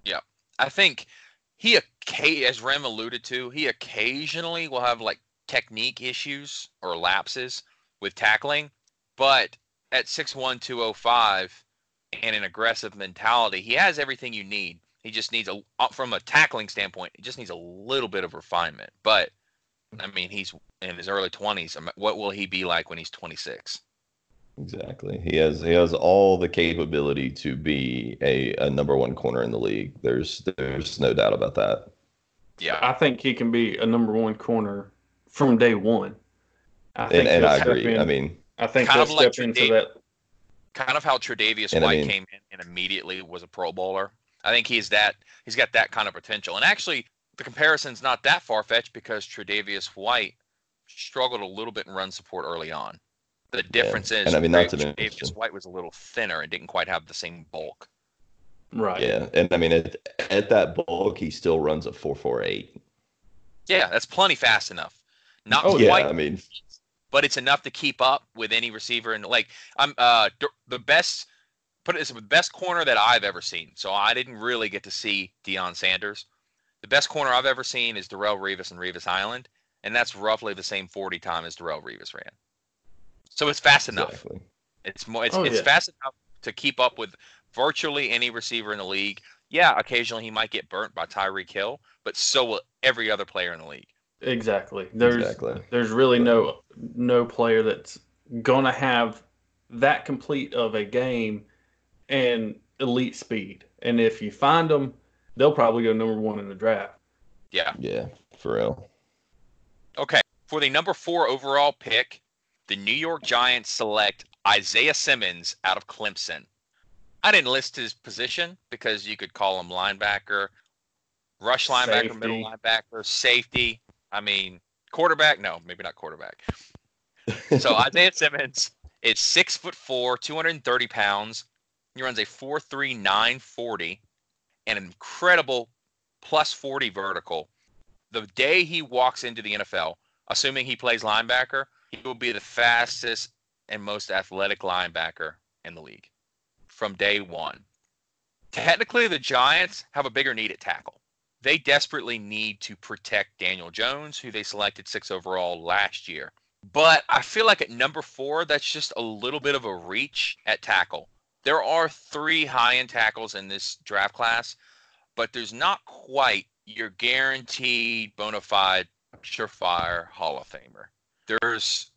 Yeah, I think he, as Rem alluded to, he occasionally will have like technique issues or lapses with tackling, but at 6'1", 205 and an aggressive mentality, he has everything you need. He just needs a uh, from a tackling standpoint, he just needs a little bit of refinement. But I mean, he's in his early 20s. What will he be like when he's 26? Exactly. He has he has all the capability to be a, a number one corner in the league. There's there's no doubt about that. Yeah. I think he can be a number one corner from day one. I and, and I agree. In, I mean, I think kind he'll step like into that. Kind of how Tre'Davious White I mean, came in and immediately was a Pro Bowler. I think he's that. He's got that kind of potential. And actually, the comparison's not that far fetched because Tre'Davious White struggled a little bit in run support early on. The difference yeah. is, and I mean, not to Tre'Davious White was a little thinner and didn't quite have the same bulk. Right. Yeah, and I mean, at, at that bulk, he still runs a four four eight. Yeah, that's plenty fast enough. Not oh, quite, yeah, I mean, but it's enough to keep up with any receiver. And like, I'm uh the best put it this the best corner that I've ever seen. So I didn't really get to see Deion Sanders. The best corner I've ever seen is Darrelle Revis and Revis Island, and that's roughly the same 40 time as Darrelle Revis ran. So it's fast enough. Exactly. It's more it's, oh, it's yeah. fast enough to keep up with virtually any receiver in the league. Yeah, occasionally he might get burnt by Tyreek Hill, but so will every other player in the league. Exactly. There's exactly. there's really no no player that's gonna have that complete of a game and elite speed. And if you find them, they'll probably go number one in the draft. Yeah. Yeah, for real. Okay. For the number four overall pick, the New York Giants select Isaiah Simmons out of Clemson. I didn't list his position because you could call him linebacker, rush linebacker, safety. middle linebacker, safety. I mean, quarterback. No, maybe not quarterback. so Isaiah Simmons is six foot four, 230 pounds. He runs a 4.3940 and an incredible plus 40 vertical. The day he walks into the NFL, assuming he plays linebacker, he will be the fastest and most athletic linebacker in the league from day one. Technically, the Giants have a bigger need at tackle. They desperately need to protect Daniel Jones, who they selected six overall last year. But I feel like at number four, that's just a little bit of a reach at tackle there are three high end tackles in this draft class, but there's not quite your guaranteed bona fide surefire Hall of Famer. There's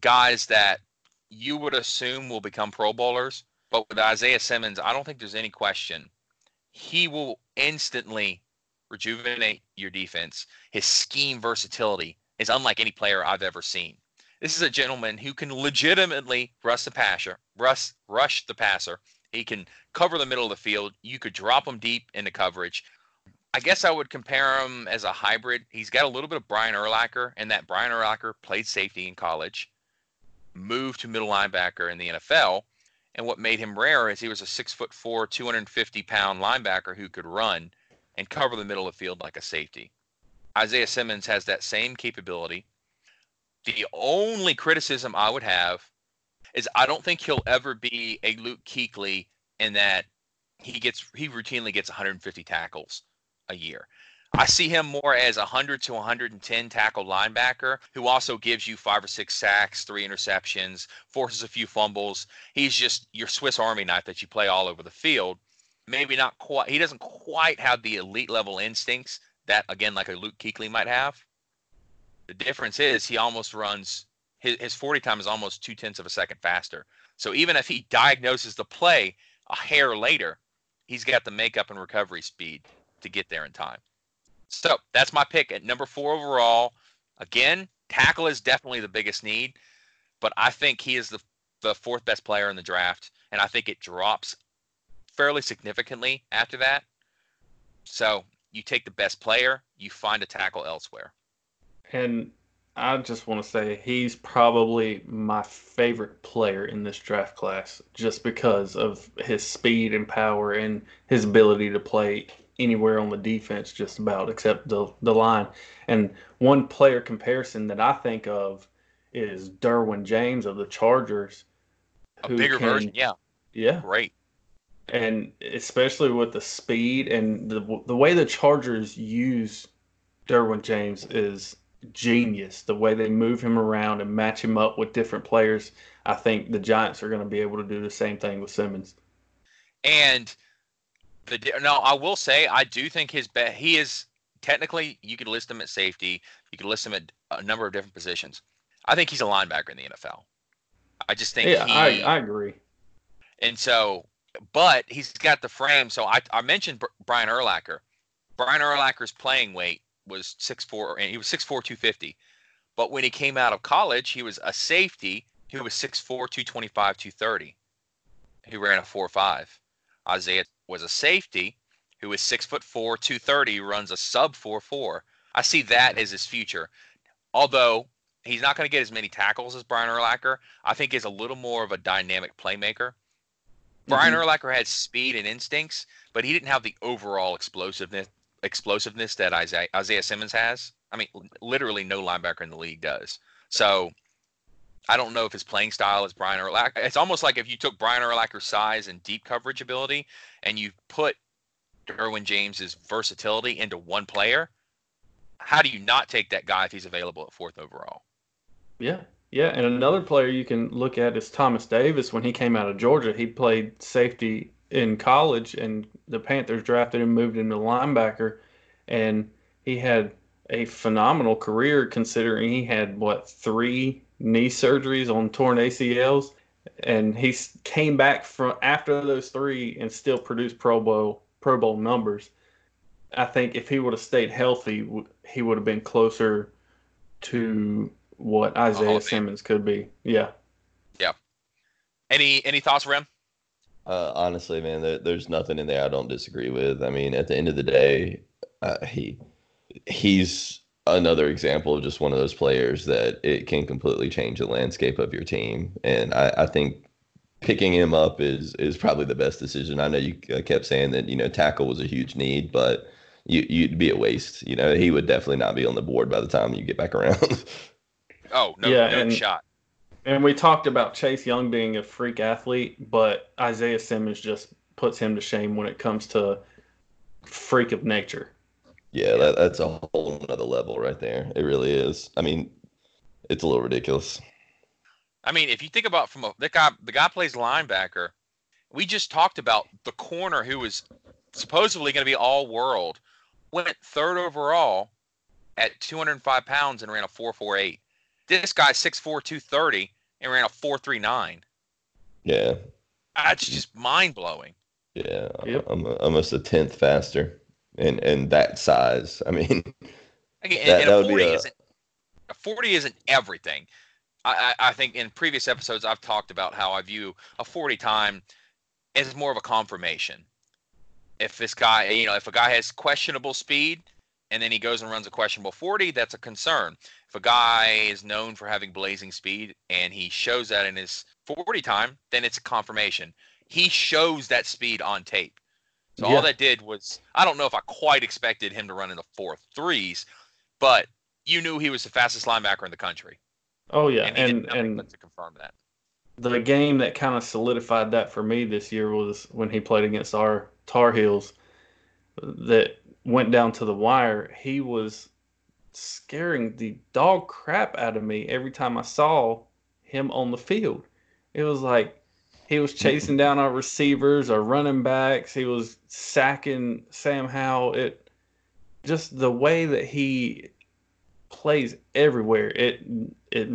guys that you would assume will become Pro Bowlers, but with Isaiah Simmons, I don't think there's any question. He will instantly rejuvenate your defense. His scheme versatility is unlike any player I've ever seen. This is a gentleman who can legitimately rush the passer, rush, rush the passer. He can cover the middle of the field. You could drop him deep into coverage. I guess I would compare him as a hybrid. He's got a little bit of Brian Urlacher, and that Brian Urlacher played safety in college, moved to middle linebacker in the NFL, and what made him rare is he was a six foot four, 250 pound linebacker who could run and cover the middle of the field like a safety. Isaiah Simmons has that same capability. The only criticism I would have is I don't think he'll ever be a Luke Kuechly in that he gets he routinely gets 150 tackles a year. I see him more as a 100 to 110 tackle linebacker who also gives you five or six sacks, three interceptions, forces a few fumbles. He's just your Swiss Army knife that you play all over the field. Maybe not quite. He doesn't quite have the elite level instincts that again, like a Luke Kuechly might have. The difference is he almost runs his, his 40 time is almost two tenths of a second faster. So even if he diagnoses the play a hair later, he's got the makeup and recovery speed to get there in time. So that's my pick at number four overall. Again, tackle is definitely the biggest need, but I think he is the the fourth best player in the draft, and I think it drops fairly significantly after that. So you take the best player, you find a tackle elsewhere and I just want to say he's probably my favorite player in this draft class just because of his speed and power and his ability to play anywhere on the defense just about except the the line. And one player comparison that I think of is Derwin James of the Chargers. A bigger can, version, yeah. Yeah. Great. And especially with the speed and the the way the Chargers use Derwin James is genius. The way they move him around and match him up with different players. I think the Giants are going to be able to do the same thing with Simmons. And the no, I will say I do think his bet he is technically you could list him at safety, you could list him at a number of different positions. I think he's a linebacker in the NFL. I just think yeah, he, I, I agree. And so, but he's got the frame. So I, I mentioned Brian Urlacher. Brian Urlacher's playing weight was 6'4", and he was 6'4", 250. But when he came out of college, he was a safety He was 6'4", 225, 230. He ran a 4'5". Isaiah was a safety who is six foot four, 230, runs a sub 4'4". I see that as his future. Although he's not going to get as many tackles as Brian Urlacher, I think he's a little more of a dynamic playmaker. Brian mm-hmm. Urlacher had speed and instincts, but he didn't have the overall explosiveness explosiveness that Isaiah, Isaiah Simmons has. I mean, literally no linebacker in the league does. So I don't know if his playing style is Brian Urlacher. It's almost like if you took Brian Urlacher's size and deep coverage ability and you put Derwin James's versatility into one player, how do you not take that guy if he's available at fourth overall? Yeah. Yeah, and another player you can look at is Thomas Davis. When he came out of Georgia, he played safety in college, and the Panthers drafted him, moved him to linebacker, and he had a phenomenal career considering he had what three knee surgeries on torn ACLs, and he came back from after those three and still produced Pro Bowl Pro Bowl numbers. I think if he would have stayed healthy, he would have been closer to what Isaiah Simmons could be. Yeah. Yeah. Any any thoughts, Rem? Uh, honestly, man, there, there's nothing in there I don't disagree with. I mean, at the end of the day, uh, he he's another example of just one of those players that it can completely change the landscape of your team. And I, I think picking him up is is probably the best decision. I know you uh, kept saying that you know tackle was a huge need, but you you'd be a waste. You know, he would definitely not be on the board by the time you get back around. oh no, yeah, no and, shot. And we talked about Chase Young being a freak athlete, but Isaiah Simmons just puts him to shame when it comes to freak of nature. Yeah, that, that's a whole another level right there. It really is. I mean, it's a little ridiculous. I mean, if you think about from a the guy the guy plays linebacker. We just talked about the corner who was supposedly going to be all world. Went third overall at 205 pounds and ran a 448. This guy 6'4", 230 and ran a 439. Yeah. That's just mind blowing. Yeah, yep. I'm almost a tenth faster and and that size. I mean, Again, that, and, that a 40 a... isn't a 40 isn't everything. I, I think in previous episodes I've talked about how I view a 40 time as more of a confirmation. If this guy, you know, if a guy has questionable speed and then he goes and runs a questionable 40, that's a concern. If a guy is known for having blazing speed and he shows that in his 40 time, then it's a confirmation. He shows that speed on tape. So yeah. all that did was I don't know if I quite expected him to run in the four threes, but you knew he was the fastest linebacker in the country. Oh yeah, and and, and to confirm that. The game that kind of solidified that for me this year was when he played against our Tar Heels. That went down to the wire. He was scaring the dog crap out of me every time I saw him on the field. It was like he was chasing down our receivers, our running backs. He was sacking Sam Howell. It just the way that he plays everywhere. It it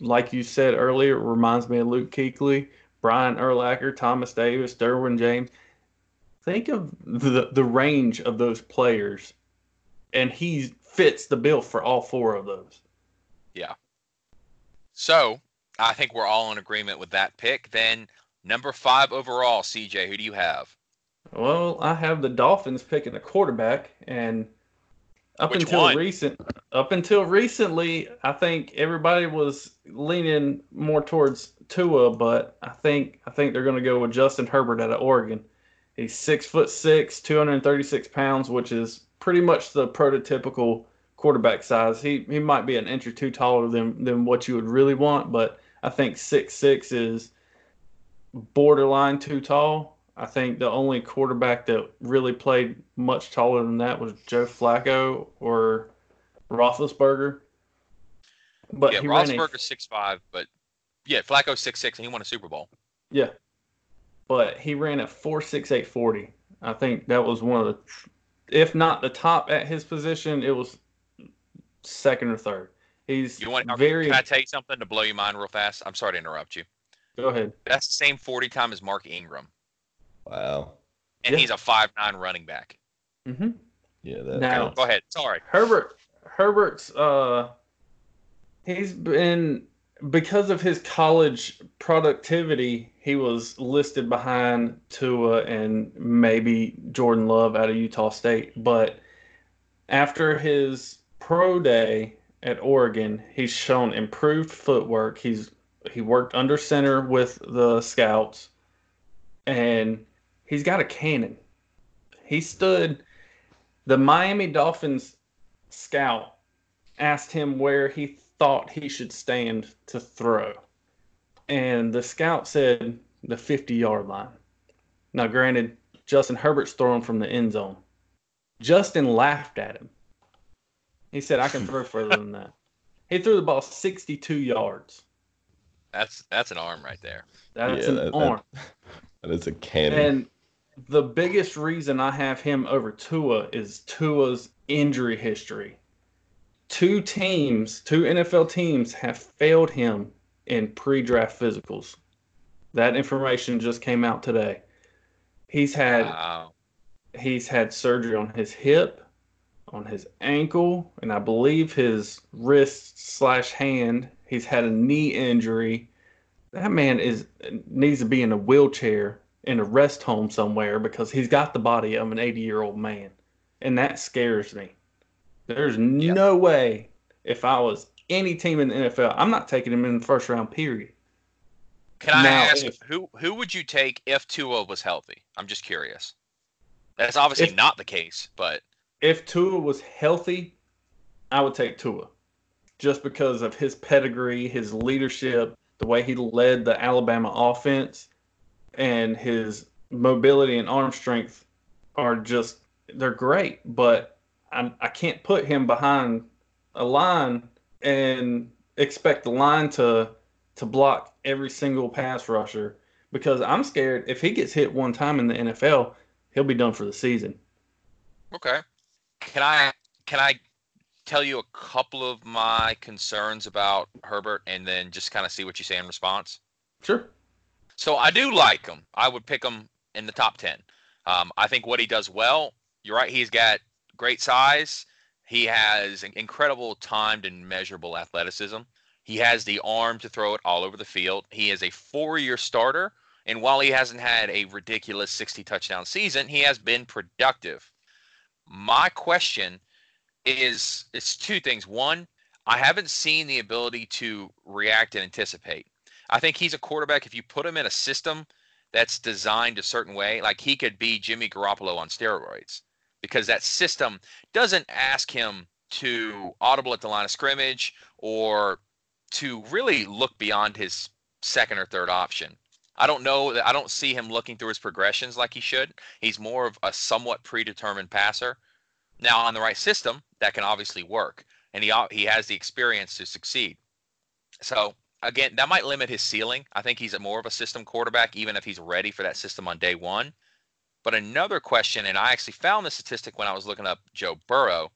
like you said earlier, it reminds me of Luke Kuechly, Brian Urlacher, Thomas Davis, Derwin James. Think of the the range of those players, and he fits the bill for all four of those. Yeah. So I think we're all in agreement with that pick. Then Number five overall, CJ, who do you have? Well, I have the Dolphins picking a quarterback, and up Which until one? recent, up until recently, I think everybody was leaning more towards Tua, but I think I think they're going to go with Justin Herbert out of Oregon. He's six foot six, 236 pounds, which is pretty much the prototypical quarterback size. He he might be an inch or two taller than than what you would really want, but I think six six is borderline too tall. I think the only quarterback that really played much taller than that was Joe Flacco or Roethlisberger. But yeah, he ran a, Roethlisberger's six five, but yeah, Flacco's six six, and he won a Super Bowl. yeah, but he ran a four six eight forty. I think that was one of the, if not the top at his position, it was second or third. He's You want? very. Can I tell you something to blow your mind real fast? I'm sorry to interrupt you. Go ahead. That's the same forty time as Mark Ingram, Wow. and Yeah. he's a five nine running back. Mm-hmm. Yeah. That, Now- Go ahead. Sorry. Herbert Herbert's uh he's been because of his college productivity, he was listed behind Tua and maybe Jordan Love out of Utah State. But after his pro day at Oregon, he's shown improved footwork. He's he worked under center with the scouts and he's got a cannon. He stood the Miami Dolphins scout asked him where he thought he should stand to throw. And the scout said the 50 yard line. Now, granted, Justin Herbert's throwing from the end zone. Justin laughed at him. He said, I can throw further than that. He threw the ball 62 yards. That's that's an arm right there. That's Yeah, an that- that- arm. that is a cannon. And the biggest reason I have him over Tua is Tua's injury history. Two teams, two NFL teams, have failed him in pre draft physicals. That information just came out today. He's had Wow. he's had surgery on his hip, on his ankle, and I believe his wrist slash hand. He's had a knee injury. That man is needs to be in a wheelchair in a rest home somewhere because he's got the body of an 80 year old man, and that scares me. There's no way if I was any team in the NFL, I'm not taking him in the first round. Period. Can I Now, ask if- who who would you take if Tua was healthy? I'm just curious. That's obviously If- not the case, but if Tua was healthy, I would take Tua, just because of his pedigree, his leadership, the way he led the Alabama offense, and his mobility and arm strength are just they're great. But I, I can't put him behind a line and expect the line to to block every single pass rusher because I'm scared if he gets hit one time in the NFL, he'll be done for the season. okay. Can I can I tell you a couple of my concerns about Herbert and then just kind of see what you say in response? Sure. So I do like him. I would pick him in the top 10. Um, I think what he does well, you're right, he's got great size. He has incredible timed and measurable athleticism. He has the arm to throw it all over the field. He is a four year starter. And while he hasn't had a ridiculous 60 touchdown season, he has been productive. My question is it's two things. One, I haven't seen the ability to react and anticipate. I think he's a quarterback. If you put him in a system that's designed a certain way, like he could be Jimmy Garoppolo on steroids, because that system doesn't ask him to audible at the line of scrimmage or to really look beyond his second or third option. I don't know. I don't see him looking through his progressions like he should. He's more of a somewhat predetermined passer. Now, on the right system, that can obviously work, and he he has the experience to succeed. So again, that might limit his ceiling. I think he's more of a system quarterback, even if he's ready for that system on day one. But another question, and I actually found this statistic when I was looking up Joe Burrow.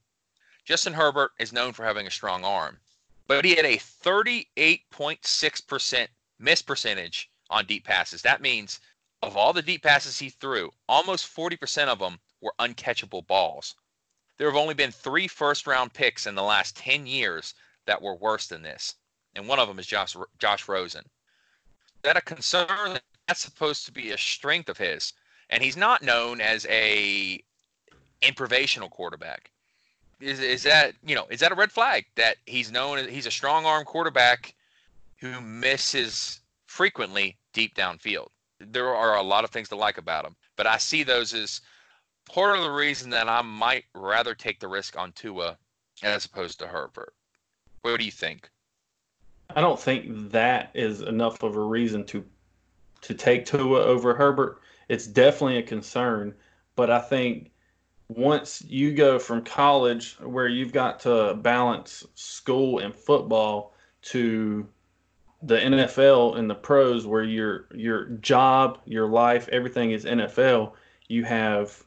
Justin Herbert is known for having a strong arm, but he had a 38.6% miss percentage on deep passes. That means of all the deep passes he threw, almost 40% of them were uncatchable balls. There have only been three first round picks in the last 10 years that were worse than this. And one of them is Josh, Josh Rosen. Is that a concern? That's supposed to be a strength of his. And he's not known as a improvisational quarterback. Is, is that you know is that a red flag that he's known as he's a strong arm quarterback who misses frequently deep downfield? There are a lot of things to like about him, but I see those as part of the reason that I might rather take the risk on Tua as opposed to Herbert. What do you think? I don't think that is enough of a reason to to take Tua over Herbert. It's definitely a concern, but I think once you go from college where you've got to balance school and football, to the NFL and the pros where your your job, your life, everything is NFL, you have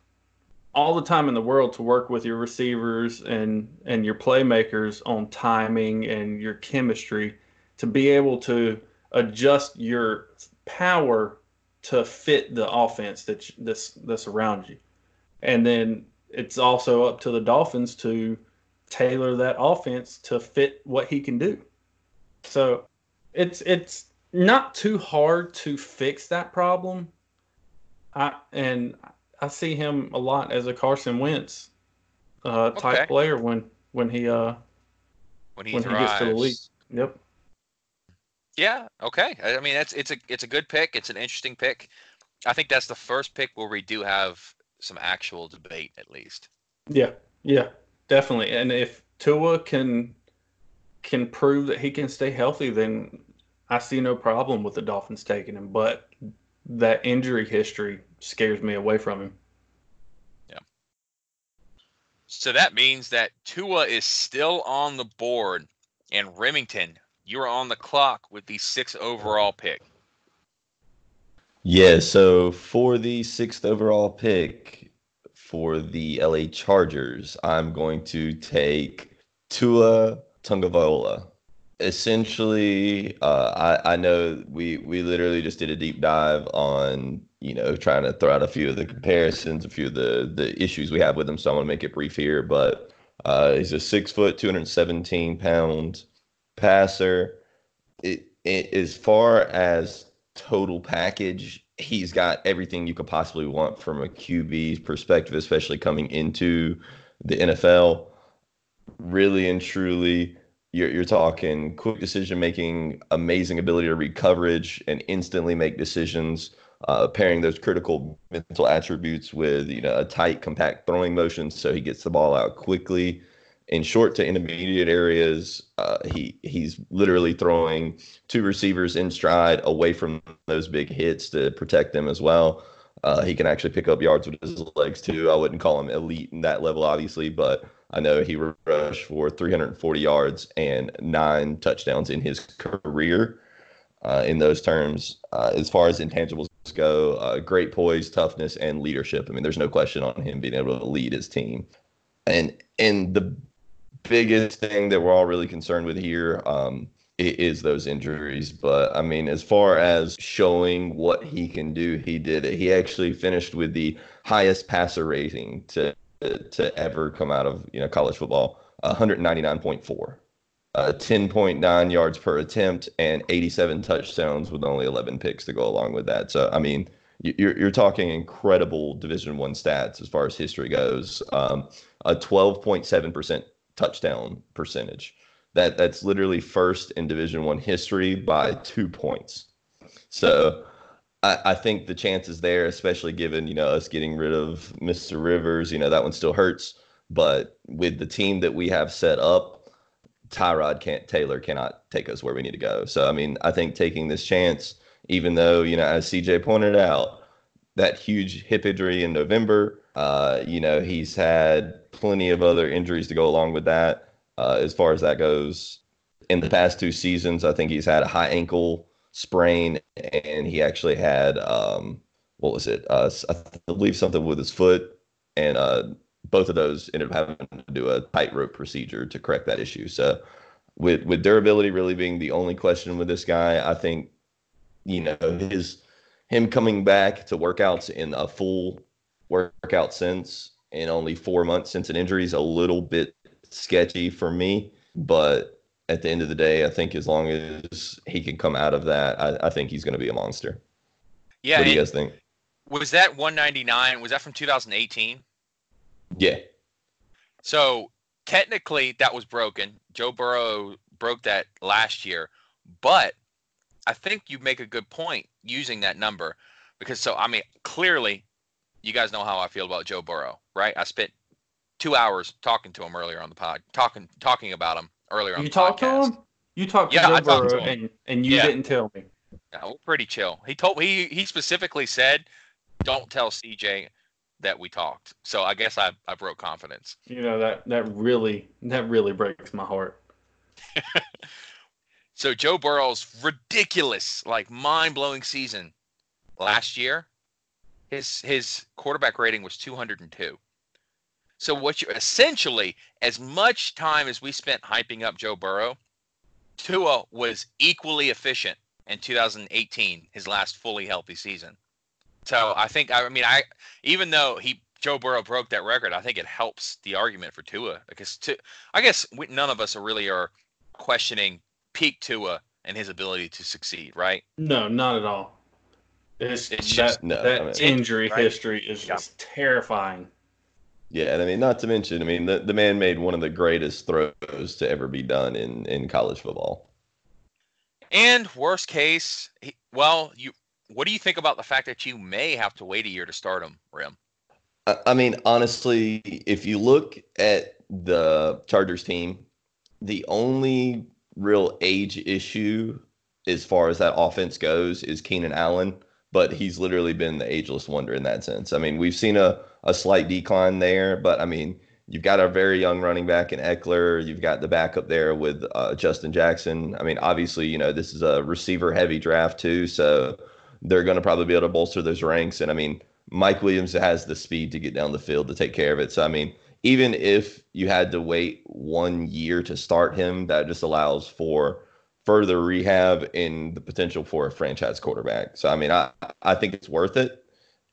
all the time in the world to work with your receivers and and your playmakers on timing and your chemistry to be able to adjust your power to fit the offense that's that's that's around you. And then it's also up to the Dolphins to tailor that offense to fit what he can do. So it's it's not too hard to fix that problem. I and I see him a lot as a Carson Wentz uh, type Okay. player when when he uh when he when he gets to the league. Yep. Yeah. Okay. I I mean, that's it's a it's a good pick. It's an interesting pick. I think that's the first pick where we do have some actual debate, at least. Yeah. Yeah. Definitely. And if Tua can can prove that he can stay healthy, then I see no problem with the Dolphins taking him. But that injury history scares me away from him. Yeah. So that means that Tua is still on the board, and Remington, you are on the clock with the sixth overall pick. Yeah, so for the sixth overall pick for the LA Chargers, I'm going to take Tua Tagovailoa. Essentially, uh, I, I know we we literally just did a deep dive on you know trying to throw out a few of the comparisons, a few of the the issues we have with him. So I'm gonna make it brief here, but uh, he's a six foot, 217 pound passer. It, it as far as total package, he's got everything you could possibly want from a QB's perspective, especially coming into the NFL. Really and truly, you're, you're talking quick decision making, amazing ability to read coverage and instantly make decisions. Uh, pairing those critical mental attributes with you know a tight, compact throwing motion, so he gets the ball out quickly in short to intermediate areas. Uh, he he's literally throwing two receivers in stride away from those big hits to protect them as well. Uh, he can actually pick up yards with his legs too. I wouldn't call him elite in that level, obviously, but I know he rushed for 340 yards and nine touchdowns in his career. Uh, in those terms, uh, as far as intangibles go, uh, great poise, toughness, and leadership. I mean, there's no question on him being able to lead his team. And and the biggest thing that we're all really concerned with here um, is those injuries. But I mean, as far as showing what he can do, he did it. He actually finished with the highest passer rating to to ever come out of you know college football, 199.4. Uh, 10.9 yards per attempt and 87 touchdowns with only 11 picks to go along with that. So I mean, you- you're you're talking incredible Division One stats as far as history goes. Um, a 12.7% touchdown percentage. That that's literally first in Division One history by two points. So I, I think the chances there, especially given you know us getting rid of Mr. Rivers, you know that one still hurts. But with the team that we have set up, Tyrod can't Taylor cannot take us where we need to go. So I mean, I think taking this chance, even though you know as CJ pointed out, that huge hip injury in November. Uh, you know, he's had plenty of other injuries to go along with that. Uh, as far as that goes, in the past two seasons, I think he's had a high ankle sprain, and he actually had um, what was it? Uh, I believe something with his foot, and uh, both of those ended up having to do a tightrope procedure to correct that issue. So, with with durability really being the only question with this guy, I think you know his him coming back to workouts in a full workout since, in only four months since an injury is a little bit sketchy for me. But at the end of the day, I think as long as he can come out of that, I, I think he's going to be a monster. Yeah. what do you guys think? was that 199? Was that from 2018? Yeah. So technically, that was broken. Joe Burrow broke that last year, but I think you make a good point using that number because so I mean clearly, you guys know how I feel about Joe Burrow, right? I spent two hours talking to him earlier on the pod, talking talking about him earlier on You the talked to him? You talked to Yeah, I Joe to Burrow him. and, and you Yeah. didn't tell me. Yeah, we're pretty chill. He told he he specifically said, "Don't tell CJ that we talked." So I guess I I broke confidence. You know that that really that really breaks my heart. So Joe Burrow's ridiculous, like mind-blowing season last year, his his quarterback rating was 202. So what you essentially, as much time as we spent hyping up Joe Burrow, Tua was equally efficient in 2018, his last fully healthy season. So I think I mean I even though he Joe Burrow broke that record, I think it helps the argument for Tua because to, I guess we, none of us are really are questioning peak Tua and his ability to succeed, right? No, not at all. It's, It's that, just- No, that I mean- injury Right? history is Yeah. just terrifying. Yeah, and I mean, not to mention, I mean, the, the man made one of the greatest throws to ever be done in, in college football. And worst case, he, well, you what do you think about the fact that you may have to wait a year to start him, Rim? I, I mean, honestly, if you look at the Chargers team, the only real age issue as far as that offense goes is Keenan Allen, but he's literally been the ageless wonder in that sense. I mean, we've seen a, a slight decline there, but I mean, you've got a very young running back in Ekeler. You've got the backup there with uh, Justin Jackson. I mean, obviously, you know, this is a receiver heavy draft too, so they're going to probably be able to bolster those ranks. And I mean, Mike Williams has the speed to get down the field to take care of it. So I mean, even if you had to wait one year to start him, that just allows for further rehab and the potential for a franchise quarterback. So I mean, I I think it's worth it,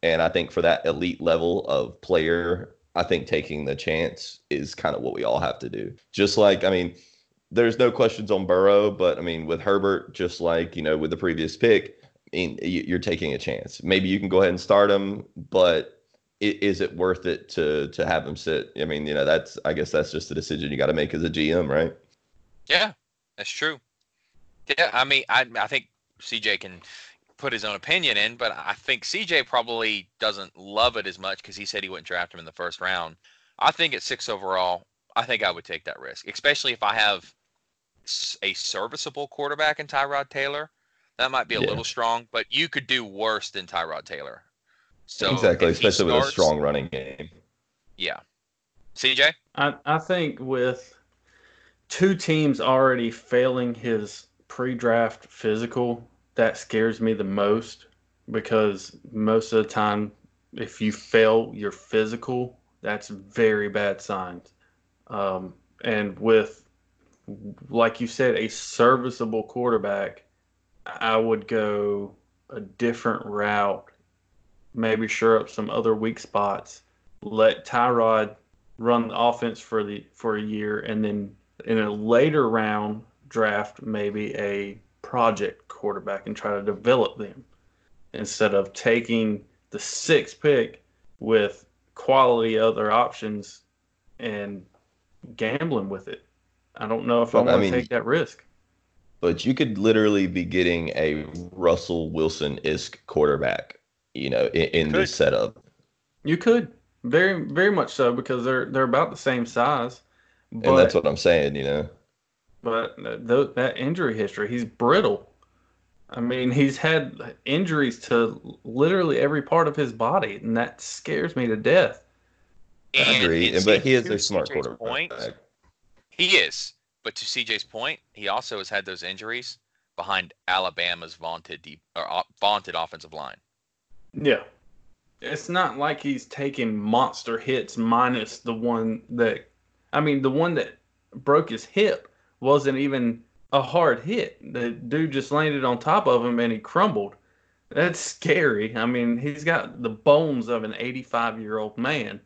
and I think for that elite level of player, I think taking the chance is kind of what we all have to do. Just like I mean, there's no questions on Burrow, but I mean with Herbert, just like you know with the previous pick, you're taking a chance. Maybe you can go ahead and start him, but is it worth it to to have him sit? I mean, you know, that's I guess that's just the decision you got to make as a GM, right? Yeah, that's true. Yeah, I mean, I I think CJ can put his own opinion in, but I think CJ probably doesn't love it as much because he said he wouldn't draft him in the first round. I think at six overall, I think I would take that risk, especially if I have a serviceable quarterback in Tyrod Taylor. That might be a Yeah. little strong, but you could do worse than Tyrod Taylor. So exactly, if he especially with a strong running game. Yeah. CJ? I, I think with two teams already failing his pre-draft physical, that scares me the most because most of the time, if you fail your physical, that's very bad signs. Um, and with, like you said, a serviceable quarterback, I would go a different route, maybe shore up some other weak spots, let Tyrod run the offense for the for a year, and then in a later round draft maybe a project quarterback and try to develop them instead of taking the sixth pick with quality other options and gambling with it. I don't know if Well, I I want to take that risk. But you could literally be getting a Russell Wilson isk quarterback, you know, in, in Could. this setup. You could very very much so because they're they're about the same size. But And that's what I'm saying, you know. But th- that injury history, he's brittle. I mean, he's had injuries to literally every part of his body, and that scares me to death. I agree, and but he is a smart CJ's quarterback. point, He is. But to CJ's point, he also has had those injuries behind Alabama's vaunted deep or uh, vaunted offensive line. Yeah. It's not like he's taking monster hits minus the one that, I mean, the one that broke his hip wasn't even a hard hit. The dude just landed on top of him and he crumbled. That's scary. I mean, he's got the bones of an 85 year old man.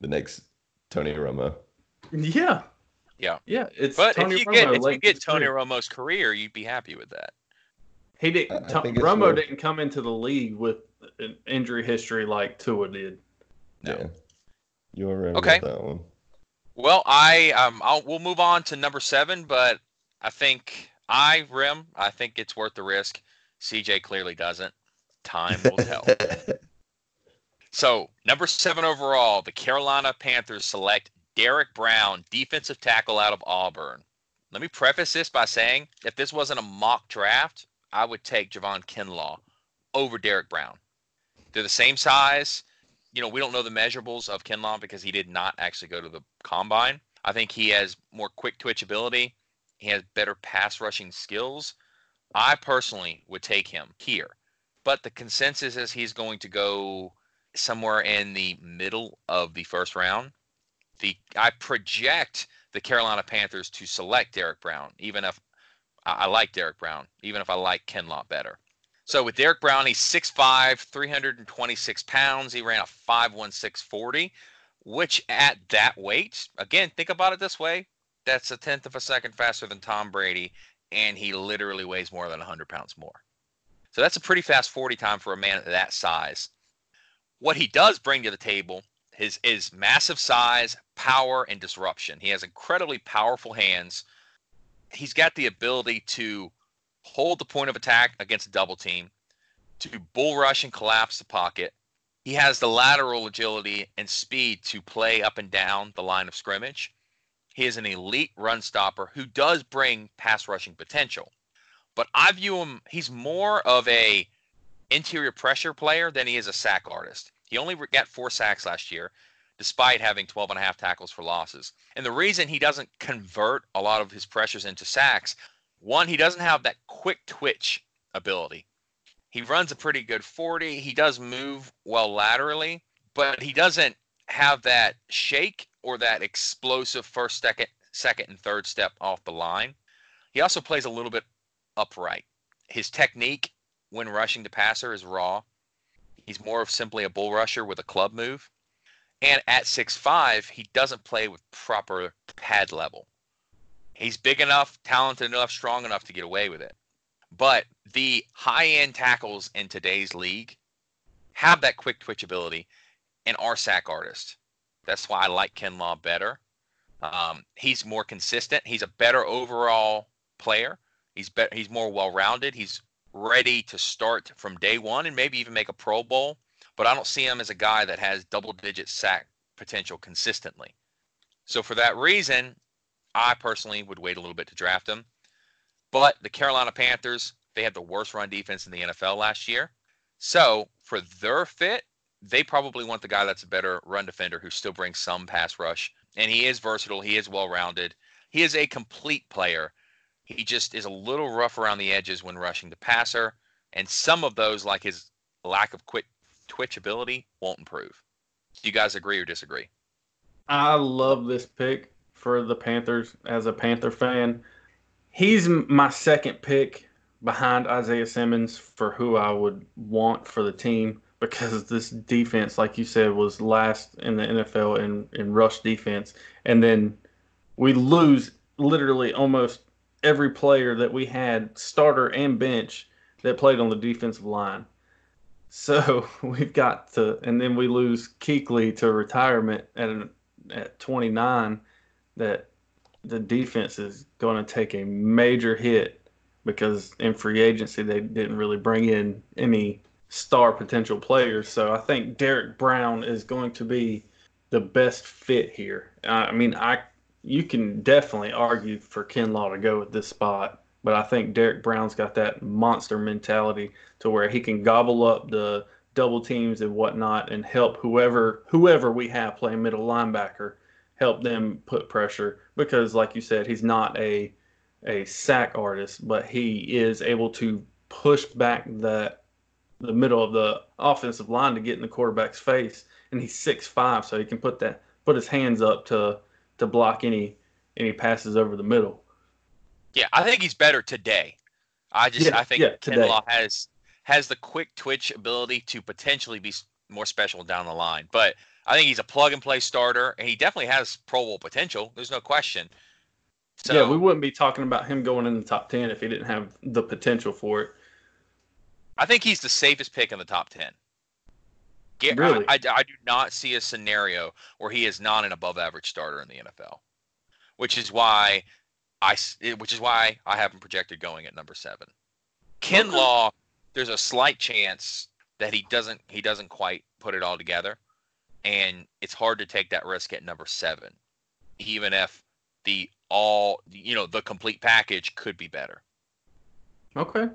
The next Tony Romo. Yeah. Yeah. Yeah. It's But Tony if you Romo get if you get Tony career. Romo's career, you'd be happy with that. he I- I didn't. To- think Romo worth- didn't come into the league with an injury history like Tua did. No. Yeah. You're right Okay. about that one. Well, I um I'll we'll move on to number seven, but I think I Rim, I think it's worth the risk. CJ clearly doesn't. Time will tell. So, number seven overall, the Carolina Panthers select Derrick Brown, defensive tackle out of Auburn. Let me preface this by saying if this wasn't a mock draft, I would take Javon Kinlaw over Derrick Brown. They're the same size. You know, we don't know the measurables of Kinlaw because he did not actually go to the combine. I think he has more quick twitch ability. He has better pass rushing skills. I personally would take him here. But the consensus is he's going to go somewhere in the middle of the first round. The I project the Carolina Panthers to select Derrick Brown, even if I, like Derrick Brown, even if I like Kinlaw better. So with Derrick Brown, he's 6'5, 326 pounds. He ran a 5'1640, which at that weight, again, think about it this way that's a tenth of a second faster than Tom Brady, and he literally weighs more than 100 pounds more. So that's a pretty fast 40 time for a man that size. What he does bring to the table is, is massive size, power, and disruption. He has incredibly powerful hands. He's got the ability to hold the point of attack against a double team, to bull rush and collapse the pocket. He has the lateral agility and speed to play up and down the line of scrimmage. He is an elite run stopper who does bring pass rushing potential. But I view him he's more of a interior pressure player than he is a sack artist. He only got 4 sacks last year despite having 12 and a half tackles for losses. And the reason he doesn't convert a lot of his pressures into sacks one, he doesn't have that quick twitch ability. He runs a pretty good 40. He does move well laterally, but he doesn't have that shake or that explosive first, second, second, and third step off the line. He also plays a little bit upright. His technique when rushing the passer is raw. He's more of simply a bull rusher with a club move. And at six five, he doesn't play with proper pad level. He's big enough, talented enough, strong enough to get away with it. But the high end tackles in today's league have that quick twitch ability and are sack artists. That's why I like Kinlaw better. Um, he's more consistent. He's a better overall player. He's be- he's more well rounded. He's ready to start from day one and maybe even make a Pro Bowl. But I don't see him as a guy that has double digit sack potential consistently. So for that reason, I personally would wait a little bit to draft him. But the Carolina Panthers, they had the worst run defense in the NFL last year. So for their fit, they probably want the guy that's a better run defender who still brings some pass rush. And he is versatile. He is well rounded. He is a complete player. He just is a little rough around the edges when rushing the passer. And some of those, like his lack of quick twitch ability, won't improve. Do you guys agree or disagree? I love this pick for the Panthers as a Panther fan. He's my second pick behind Isaiah Simmons for who I would want for the team because this defense, like you said, was last in the NFL in, in rush defense. And then we lose literally almost every player that we had, starter and bench, that played on the defensive line. So we've got to, and then we lose Kuechly to retirement at an, at 29 that the defense is going to take a major hit because in free agency they didn't really bring in any star potential players. So I think Derrick Brown is going to be the best fit here. I mean, I you can definitely argue for Kinlaw to go at this spot, but I think Derrick Brown's got that monster mentality to where he can gobble up the double teams and whatnot and help whoever whoever we have playing middle linebacker help them put pressure because, like you said, he's not a a sack artist, but he is able to push back the the middle of the offensive line to get in the quarterback's face, and he's six five, so he can put that put his hands up to to block any any passes over the middle. Yeah, I think he's better today. I just yeah, I think yeah, Kinlaw has has the quick twitch ability to potentially be more special down the line, but I think he's a plug and play starter, and he definitely has Pro Bowl potential. There's no question. So, yeah, we wouldn't be talking about him going in the top ten if he didn't have the potential for it. I think he's the safest pick in the top ten. Get, really? I, I, I do not see a scenario where he is not an above average starter in the NFL, which is why I which is why I have him projected going at number seven. Kinlaw, there's a slight chance that he doesn't he doesn't quite put it all together and it's hard to take that risk at number seven, even if the all you know the complete package could be better. Okay.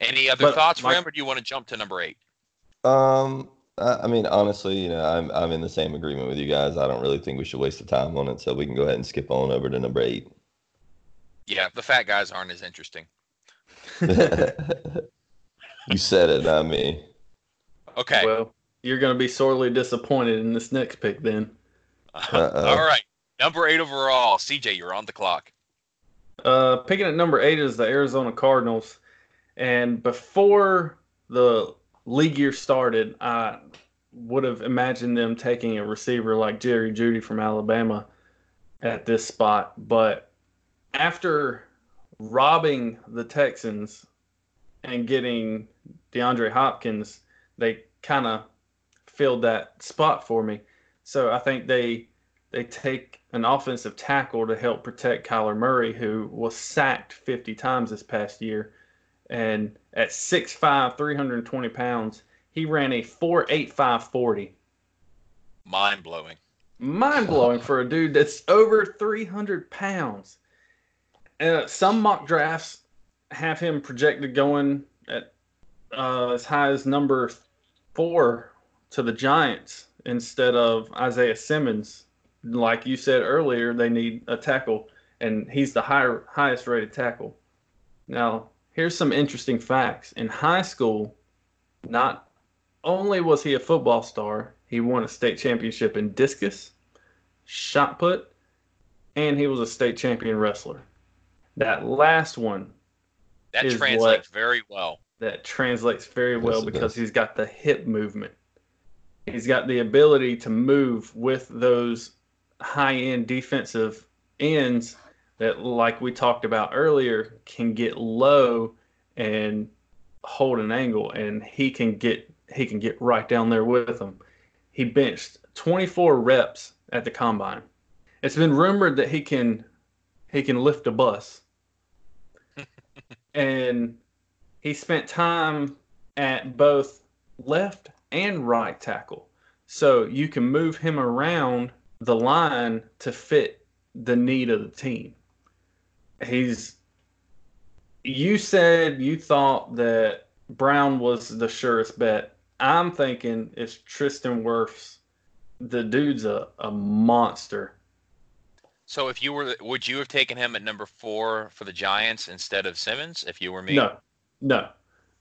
Any other but thoughts for him, or do you want to jump to number eight? Um, I mean, honestly, you know, I'm I'm in the same agreement with you guys. I don't really think we should waste the time on it, so we can go ahead and skip on over to number eight. Yeah, the fat guys aren't as interesting. you said it, not me. Okay. Well, you're going to be sorely disappointed in this next pick then. Uh-oh. All right. Number eight overall. CJ, you're on the clock. Uh, picking at number eight is the Arizona Cardinals. And before the league year started, I would have imagined them taking a receiver like Jerry Jeudy from Alabama at this spot. But after robbing the Texans and getting DeAndre Hopkins, they kind of filled that spot for me. So I think they they take an offensive tackle to help protect Kyler Murray, who was sacked 50 times this past year. And at 6'5, 320 pounds, he ran a 4.8540. Mind blowing. Mind blowing for a dude that's over 300 pounds. Uh, some mock drafts have him projected going at uh, as high as number four to the Giants instead of Isaiah Simmons. Like you said earlier, they need a tackle, and he's the higher, highest rated tackle. Now, here's some interesting facts. In high school, not only was he a football star, he won a state championship in discus, shot put, and he was a state champion wrestler. That last one that translates what- very well. that translates very well Yes, because does. he's got the hip movement. He's got the ability to move with those high end defensive ends that, like we talked about earlier, can get low and hold an angle, and he can get he can get right down there with them. He benched 24 reps at the combine. It's been rumored that he can he can lift a bus. and he spent time at both left and right tackle. So you can move him around the line to fit the need of the team. He's you said you thought that Brown was the surest bet. I'm thinking it's Tristan Wirfs. The dude's a, a monster. So if you were, would you have taken him at number four for the Giants instead of Simmons if you were me? No, no,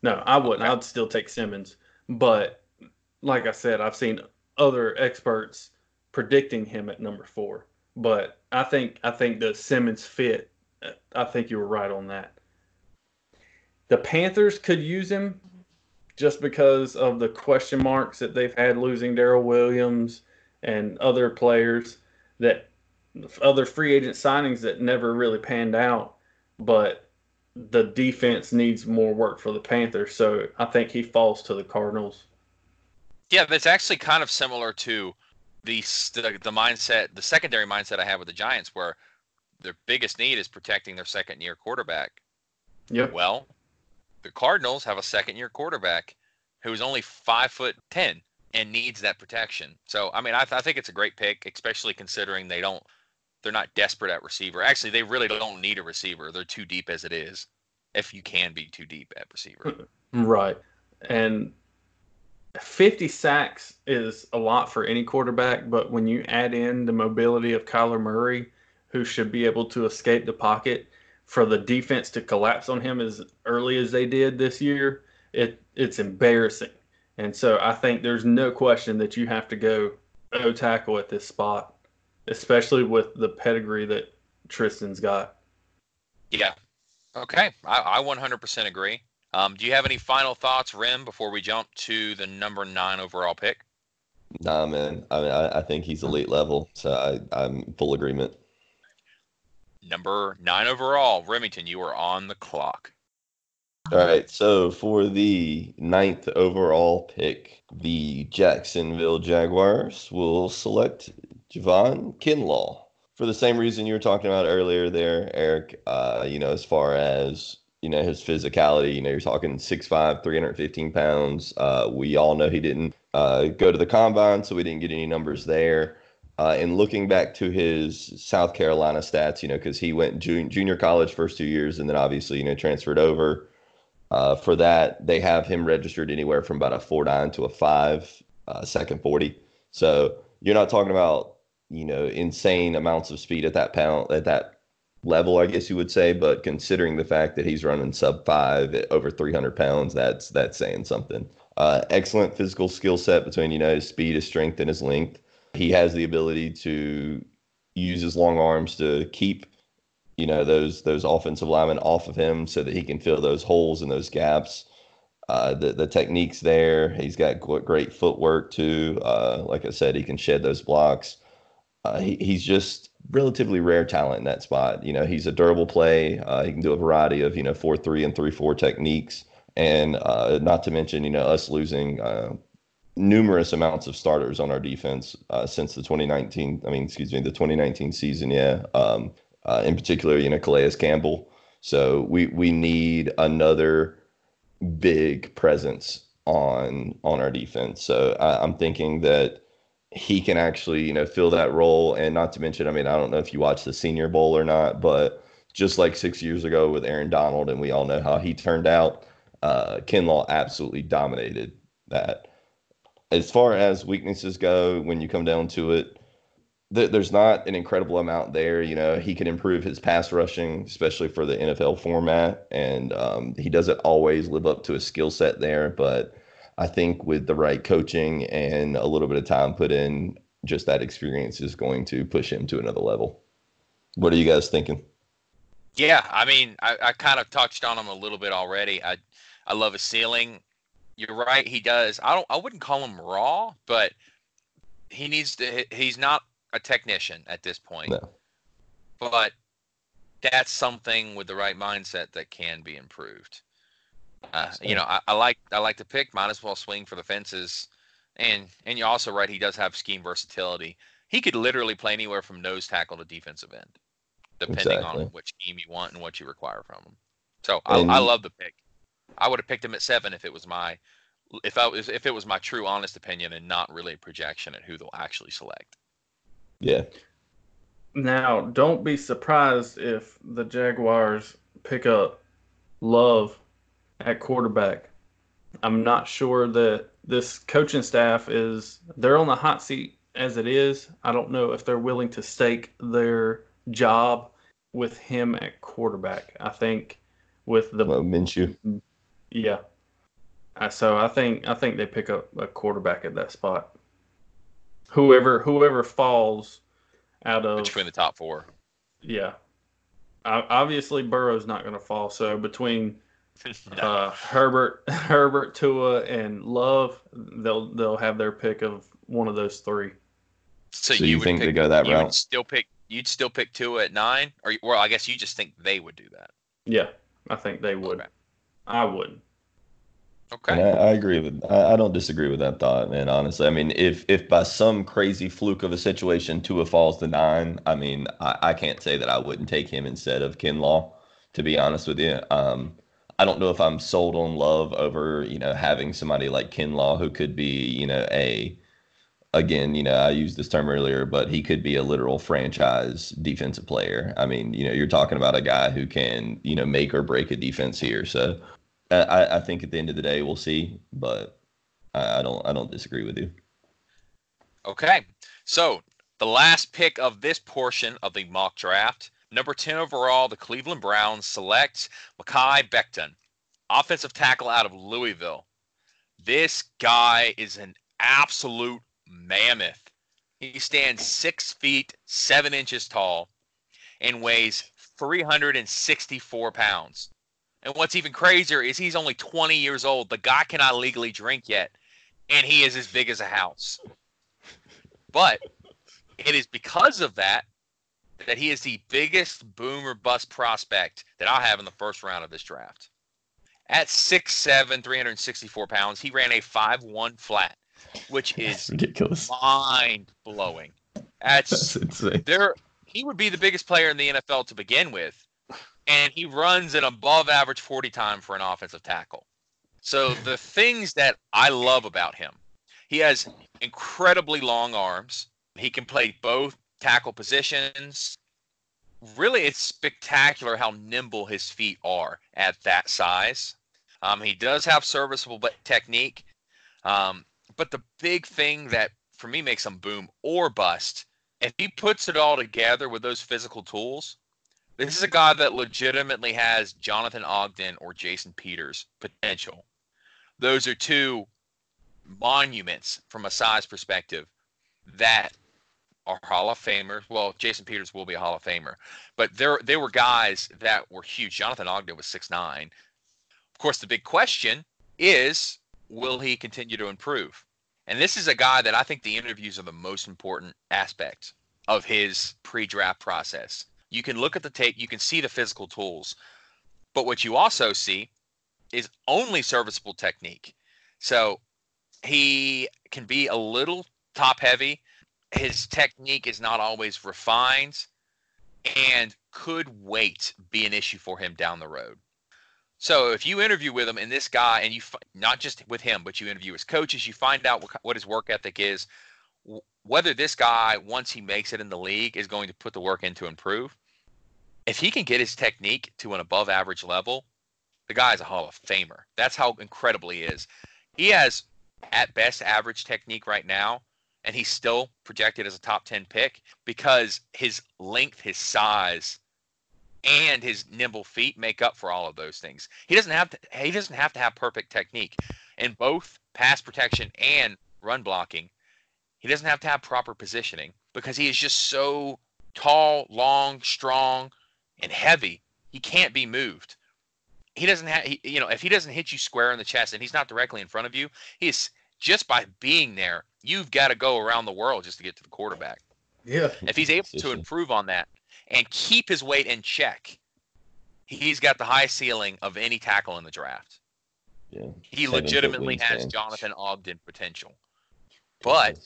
no. I wouldn't. Okay. I'd still take Simmons. But like I said, I've seen other experts predicting him at number four. But I think I think the Simmons fit. uh, I think you were right on that. The Panthers could use him just because of the question marks that they've had losing Daryl Williams and other players that other free agent signings that never really panned out. But the defense needs more work for the Panthers, so I think he falls to the Cardinals. Yeah, that's actually kind of similar to the st- the mindset, the secondary mindset I have with the Giants, where their biggest need is protecting their second year quarterback. Yep. Well, the Cardinals have a second year quarterback who's only five foot ten and needs that protection. So I mean, I, th- I think it's a great pick, especially considering they don't they're not desperate at receiver. Actually, they really don't need a receiver. They're too deep as it is. If you can be too deep at receiver. Right. And 50 sacks is a lot for any quarterback, but when you add in the mobility of Kyler Murray, who should be able to escape the pocket, for the defense to collapse on him as early as they did this year, it it's embarrassing. And so I think there's no question that you have to go O tackle at this spot, especially with the pedigree that Tristan's got. Yeah. Okay. I, I 100% agree. Um, do you have any final thoughts, Rim, before we jump to the number nine overall pick? Nah, man. I mean, I, I think he's elite level, so I, I'm full agreement. Number nine overall, Remington, you are on the clock. All right, so for the ninth overall pick, the Jacksonville Jaguars will select Javon Kinlaw for the same reason you were talking about earlier there, Eric. Uh, you know, as far as you know his physicality, you know, you're talking 6'5", 315 pounds. Uh, we all know he didn't uh, go to the combine, so we didn't get any numbers there. Uh, and looking back to his South Carolina stats, you know, because he went jun- junior college first two years, and then obviously you know transferred over. Uh, for that, they have him registered anywhere from about a four nine to a five uh, second forty. So you're not talking about you know insane amounts of speed at that pound at that level, I guess you would say. But considering the fact that he's running sub five at over 300 pounds, that's that's saying something. Uh, excellent physical skill set between you know his speed, his strength, and his length. He has the ability to use his long arms to keep you know those those offensive linemen off of him so that he can fill those holes and those gaps. Uh, the the techniques there. He's got great footwork too. Uh, like I said, he can shed those blocks. Uh, he, he's just relatively rare talent in that spot. You know, he's a durable play. Uh, he can do a variety of you know four three and three four techniques, and uh, not to mention you know us losing uh, numerous amounts of starters on our defense uh, since the 2019. I mean, excuse me, the 2019 season. Yeah, um, uh, in particular, you know, Calais Campbell. So we we need another big presence on on our defense. So I, I'm thinking that he can actually, you know, fill that role. And not to mention, I mean, I don't know if you watched the Senior Bowl or not, but just like six years ago with Aaron Donald, and we all know how he turned out, uh, Kinlaw absolutely dominated that. As far as weaknesses go, when you come down to it, th- there's not an incredible amount there. You know, he can improve his pass rushing, especially for the NFL format, and um, he doesn't always live up to his skill set there, but I think with the right coaching and a little bit of time put in, just that experience is going to push him to another level. What are you guys thinking? Yeah, I mean, I, I kind of touched on him a little bit already. I I love his ceiling. You're right, he does. I don't I wouldn't call him raw, but he needs to he's not a technician at this point. No. But that's something with the right mindset that can be improved. Uh, you know, I, I, like I like to pick. Might as well swing for the fences, and and you're also right. He does have scheme versatility. He could literally play anywhere from nose tackle to defensive end, depending exactly. on which scheme you want and what you require from him. So I, I love the pick. I would have picked him at seven if it was my if I was if it was my true honest opinion and not really a projection at who they'll actually select. Yeah. Now, don't be surprised if the Jaguars pick up Love at quarterback. I'm not sure that this coaching staff is they're on the hot seat as it is. I don't know if they're willing to stake their job with him at quarterback. I think with the well, Minshew. Yeah. Uh, so I think I think they pick up a quarterback at that spot. Whoever whoever falls out of between the top four. Yeah. Obviously Burrow's not going to fall. So between uh, Herbert, Herbert, Tua, and Love, they'll they'll have their pick of one of those three. So, so you, you think pick, they go that route? still pick. You'd still pick Tua at nine, or well, I guess you just think they would do that. Yeah, I think they would. Okay. I would. Okay. I, I, agree with. I, I, don't disagree with that thought, man. Honestly, I mean, if if by some crazy fluke of a situation Tua falls to nine, I mean, I, I can't say that I wouldn't take him instead of Kinlaw. To be honest with you, um, I don't know if I'm sold on Love over, you know, having somebody like Kinlaw who could be, you know, a again, you know, I used this term earlier, but he could be a literal franchise defensive player. I mean, you know, you're talking about a guy who can, you know, make or break a defense here. So I, I think at the end of the day, we'll see, but I, I don't, I don't disagree with you. Okay. So the last pick of this portion of the mock draft Number 10 overall, the Cleveland Browns select Mekhi Becton, offensive tackle out of Louisville. This guy is an absolute mammoth. He stands six feet seven inches tall and weighs 364 pounds. And what's even crazier is he's only 20 years old. The guy cannot legally drink yet, and he is as big as a house. But it is because of that that he is the biggest boomer bust prospect that I have in the first round of this draft. At 6'7, 364 pounds, he ran a 5'1 flat, which is ridiculous. Mind blowing. That's, That's insane. There, he would be the biggest player in the NFL to begin with, and he runs an above average 40 time for an offensive tackle. So the things that I love about him, he has incredibly long arms. He can play both tackle positions. Really, it's spectacular how nimble his feet are at that size. Um, he does have serviceable technique, um, but the big thing that for me makes him boom or bust, if he puts it all together with those physical tools, This is a guy that legitimately has Jonathan Ogden or Jason Peters potential. Those are two monuments from a size perspective that are Hall of Famers. Well, Jason Peters will be a Hall of Famer, but there there were guys that were huge. Jonathan Ogden was six nine. Of course, the big question is, will he continue to improve? And this is a guy that I think the interviews are the most important aspect of his pre-draft process. You can look at the tape, you can see the physical tools, but what you also see is only serviceable technique. So he can be a little top heavy. His technique is not always refined and could weight be an issue for him down the road. So if you interview with him and this guy, and you not just with him, but you interview his coaches, you find out what, what his work ethic is, whether this guy, once he makes it in the league, is going to put the work in to improve. If he can get his technique to an above average level, the guy is a Hall of Famer. That's how incredible he is. He has at best average technique right now, and he's still projected as a top 10 pick because his length, his size, and his nimble feet make up for all of those things. He doesn't have to he doesn't have to have perfect technique in both pass protection and run blocking. He doesn't have to have proper positioning because he is just so tall, long, strong, and heavy. He can't be moved. He doesn't have, he, you know, if he doesn't hit you square in the chest and he's not directly in front of you, he's just by being there, you've got to go around the world just to get to the quarterback. Yeah. If he's able to improve on that and keep his weight in check, he's got the high ceiling of any tackle in the draft. Yeah. He legitimately has Jonathan Ogden potential. But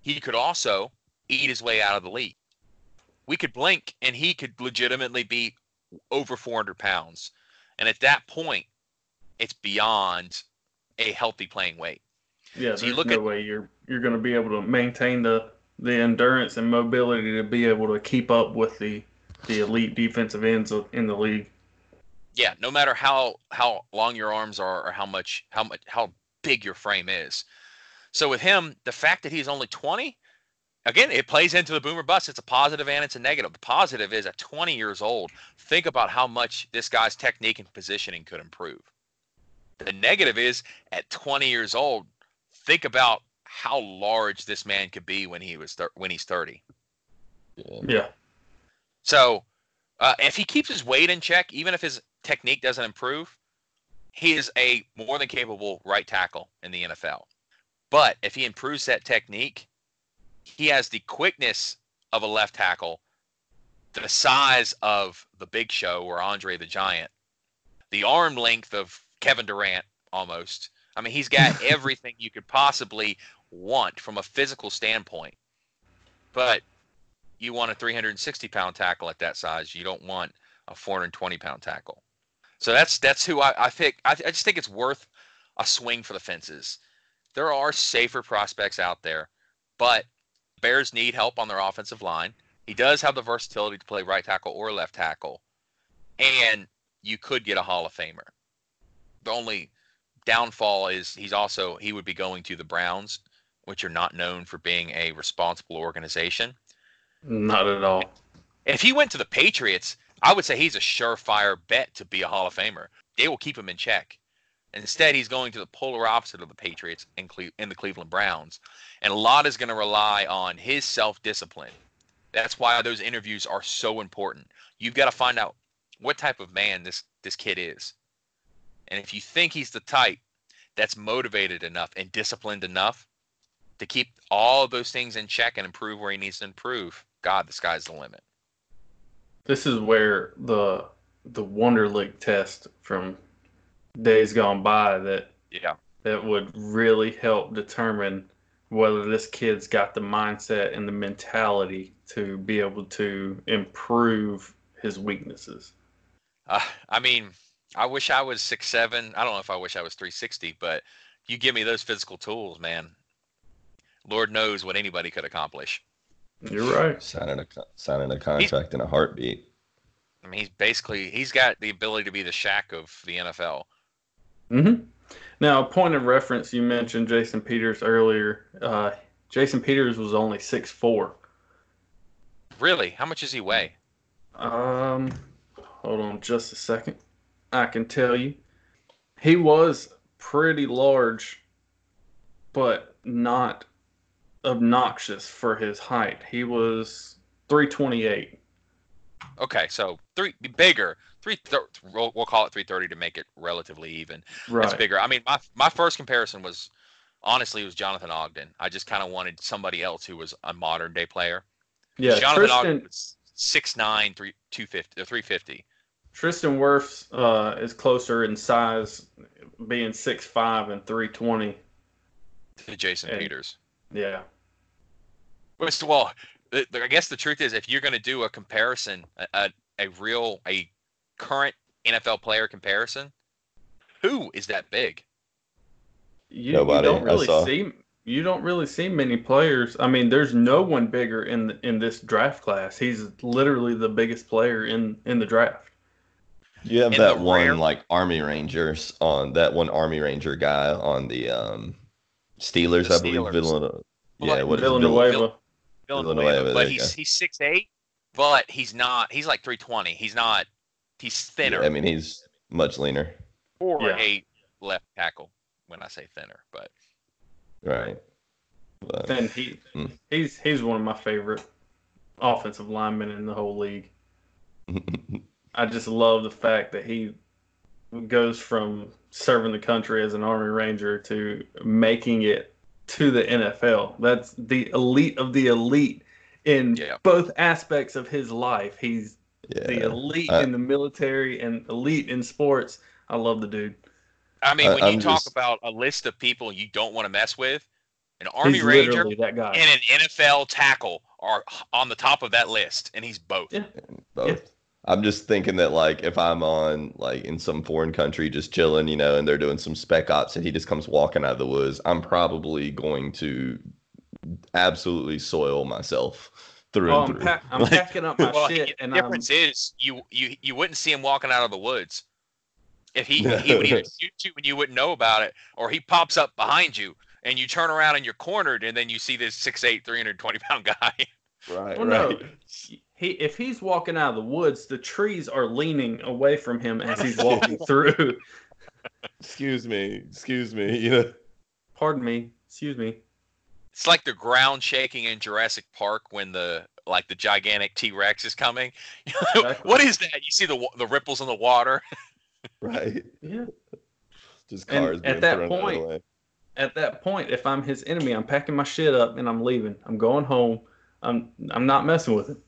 he could also eat his way out of the league. We could blink and he could legitimately be over 400 pounds. And at that point, it's beyond a healthy playing weight. Yeah, so there's no at, way you're you're going to be able to maintain the the endurance and mobility to be able to keep up with the the elite defensive ends in the league. Yeah, no matter how how long your arms are or how much how much how big your frame is. So with him, the fact that he's only 20, again, it plays into the boomer bust. It's a positive and it's a negative. The positive is at 20 years old, think about how much this guy's technique and positioning could improve. The negative is at 20 years old, think about how large this man could be when he was thir- when he's 30. Yeah. yeah. So, uh, if he keeps his weight in check, even if his technique doesn't improve, he is a more than capable right tackle in the NFL. But if he improves that technique, he has the quickness of a left tackle, the size of the Big Show or Andre the Giant, the arm length of Kevin Durant almost, I mean, he's got everything you could possibly want from a physical standpoint. But you want a 360 pound tackle at that size. You don't want a 420 pound tackle. So that's that's who I, I think. I, I just think it's worth a swing for the fences. There are safer prospects out there, but Bears need help on their offensive line. He does have the versatility to play right tackle or left tackle, and you could get a Hall of Famer. The only downfall is he's also he would be going to the Browns, which are not known for being a responsible organization. Not at all. If he went to the Patriots, I would say he's a surefire bet to be a Hall of Famer. They will keep him in check. Instead, he's going to the polar opposite of the Patriots in, Cle- in the Cleveland Browns. And a lot is going to rely on his self discipline. That's why those interviews are so important. You've got to find out what type of man this, this kid is. And if you think he's the type that's motivated enough and disciplined enough to keep all of those things in check and improve where he needs to improve, God, the sky's the limit. This is where the the Wonderlic test from days gone by that yeah that would really help determine whether this kid's got the mindset and the mentality to be able to improve his weaknesses. Uh, I mean, I wish I was six seven. I don't know if I wish I was three sixty, but you give me those physical tools, man. Lord knows what anybody could accomplish. You're right. Signing a signing a contract he's, in a heartbeat. I mean, he's basically he's got the ability to be the Shaq of the NFL. Mm-hmm. Now, a point of reference, you mentioned Jason Peters earlier. Uh, Jason Peters was only six four. Really? How much does he weigh? Um, hold on just a second. I can tell you. He was pretty large, but not obnoxious for his height. He was 328. Okay, so three bigger, three. We'll, we'll call it 330 to make it relatively even. Right. It's bigger. I mean, my my first comparison was honestly it was Jonathan Ogden. I just kind of wanted somebody else who was a modern day player. Yeah, Jonathan Ogden Tristan, was 6'9", 3, 250, or 350. Tristan Wirfs uh, is closer in size, being 6'5 and 320. to Jason And- Peters. Yeah. Which, well, the, the- I guess the truth is, if you're going to do a comparison, a, a, a real, a current NFL player comparison, who is that big? You, Nobody, you don't I really saw. see you don't really see many players. I mean, there's no one bigger in the, in this draft class. He's literally the biggest player in in the draft. You have that one rare- like Army Rangers on that one Army Ranger guy on the um Steelers, The I believe. Steelers. Villanova. Yeah, Like what is it? Vill- Villanueva. Villanueva, Villanueva, but he's he's six eight, but he's not. He's like 320. He's not. He's thinner I mean, he's much leaner. for Yeah. a left tackle. When I say thinner, but Right. But, And he Mm. he's he's one of my favorite offensive linemen in the whole league. I just love the fact that he goes from serving the country as an Army Ranger to making it to the NFL. That's the elite of the elite in Yeah. both aspects of his life. He's the elite I- in the military and elite in sports. I love the dude. I mean, when you I'm talk just- about a list of people you don't want to mess with, an Army Ranger that guy. and an NFL tackle are on the top of that list, and he's both. Yeah. both. Yeah. I'm just thinking that like if I'm on like in some foreign country just chilling, you know, and they're doing some spec ops and he just comes walking out of the woods, I'm probably going to absolutely soil myself through Oh, and I'm, through. I'm Like, packing up my Well, shit, he- and the I'm difference um, is you you you wouldn't see him walking out of the woods. If he he would either shoot you and you wouldn't know about it, or he pops up behind you and you turn around and you're cornered, and then you see this 6'8", 320 pound guy. right, Well, no. Right. he if he's walking out of the woods, the trees are leaning away from him as he's walking through. Excuse me, excuse me. You know, Pardon me, excuse me. It's like the ground shaking in Jurassic Park when the like the gigantic T Rex is coming. Exactly. what is that? You see the the ripples in the water. right? Yeah. Just And cars at that thrown out of the point- way. At that point, if I'm his enemy, I'm packing my shit up and I'm leaving. I'm going home. I'm I'm not messing with him.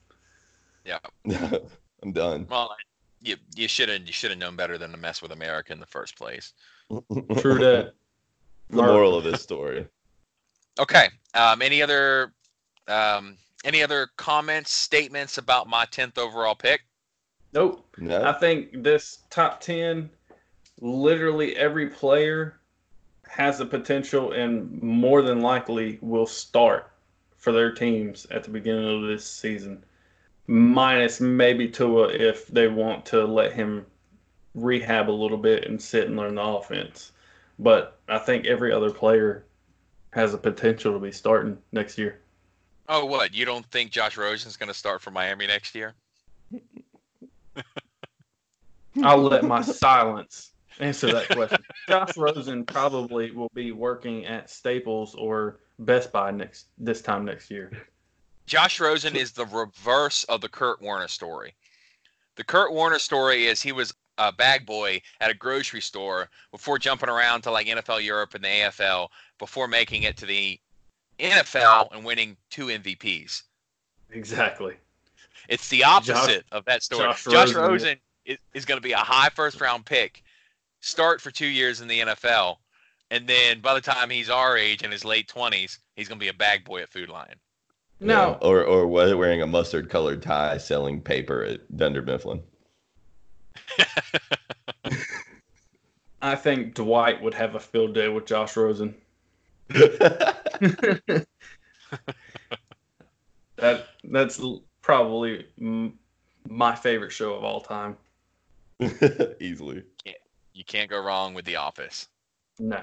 Yeah. I'm done. Well, you you should have you should have known better than to mess with America in the first place. True that. the moral of this story. Okay. Um, any other um, any other comments, statements about my tenth overall pick? Nope. No. I think this top 10, literally every player has the potential and more than likely will start for their teams at the beginning of this season. Minus maybe Tua if they want to let him rehab a little bit and sit and learn the offense. But I think every other player has a potential to be starting next year. Oh, what? You don't think Josh Rosen's going to start for Miami next year? I'll let my silence answer that question. Josh Rosen probably will be working at Staples or Best Buy next this time next year. Josh Rosen is the reverse of the Kurt Warner story. The Kurt Warner story is he was a bag boy at a grocery store before jumping around to like NFL Europe and the AFL before making it to the NFL and winning two MVPs. Exactly. It's the opposite of that story. Josh Josh, Rosen, Rosen, is, is going to be a high first round pick, start for two years in the NFL, and then by the time he's our age in his late 20s, he's going to be a bag boy at Food Lion. Now, Yeah, or or we- wearing a mustard colored tie selling paper at Dunder Mifflin. I think Dwight would have a field day with Josh Rosen. that that's probably m- my favorite show of all time. Easily. You can't go wrong with The Office. No.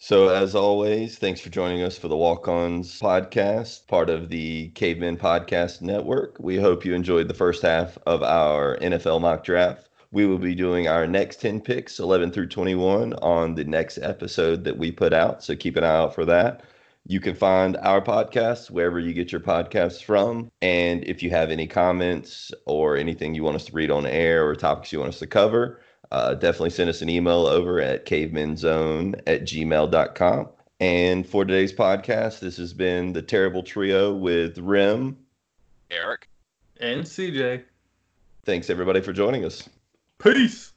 So, as always, thanks for joining us for the Walk Ons podcast, part of the Cavemen Podcast Network. We hope you enjoyed the first half of our NFL mock draft. We will be doing our next 10 picks, 11 through 21, on the next episode that we put out. So, keep an eye out for that. You can find our podcasts wherever you get your podcasts from. And if you have any comments or anything you want us to read on air or topics you want us to cover, uh, definitely send us an email over at cavemenzone at gmail.com. And for today's podcast, this has been the Terrible Trio with Rim. Eric. And CJ. Thanks, everybody, for joining us. Peace.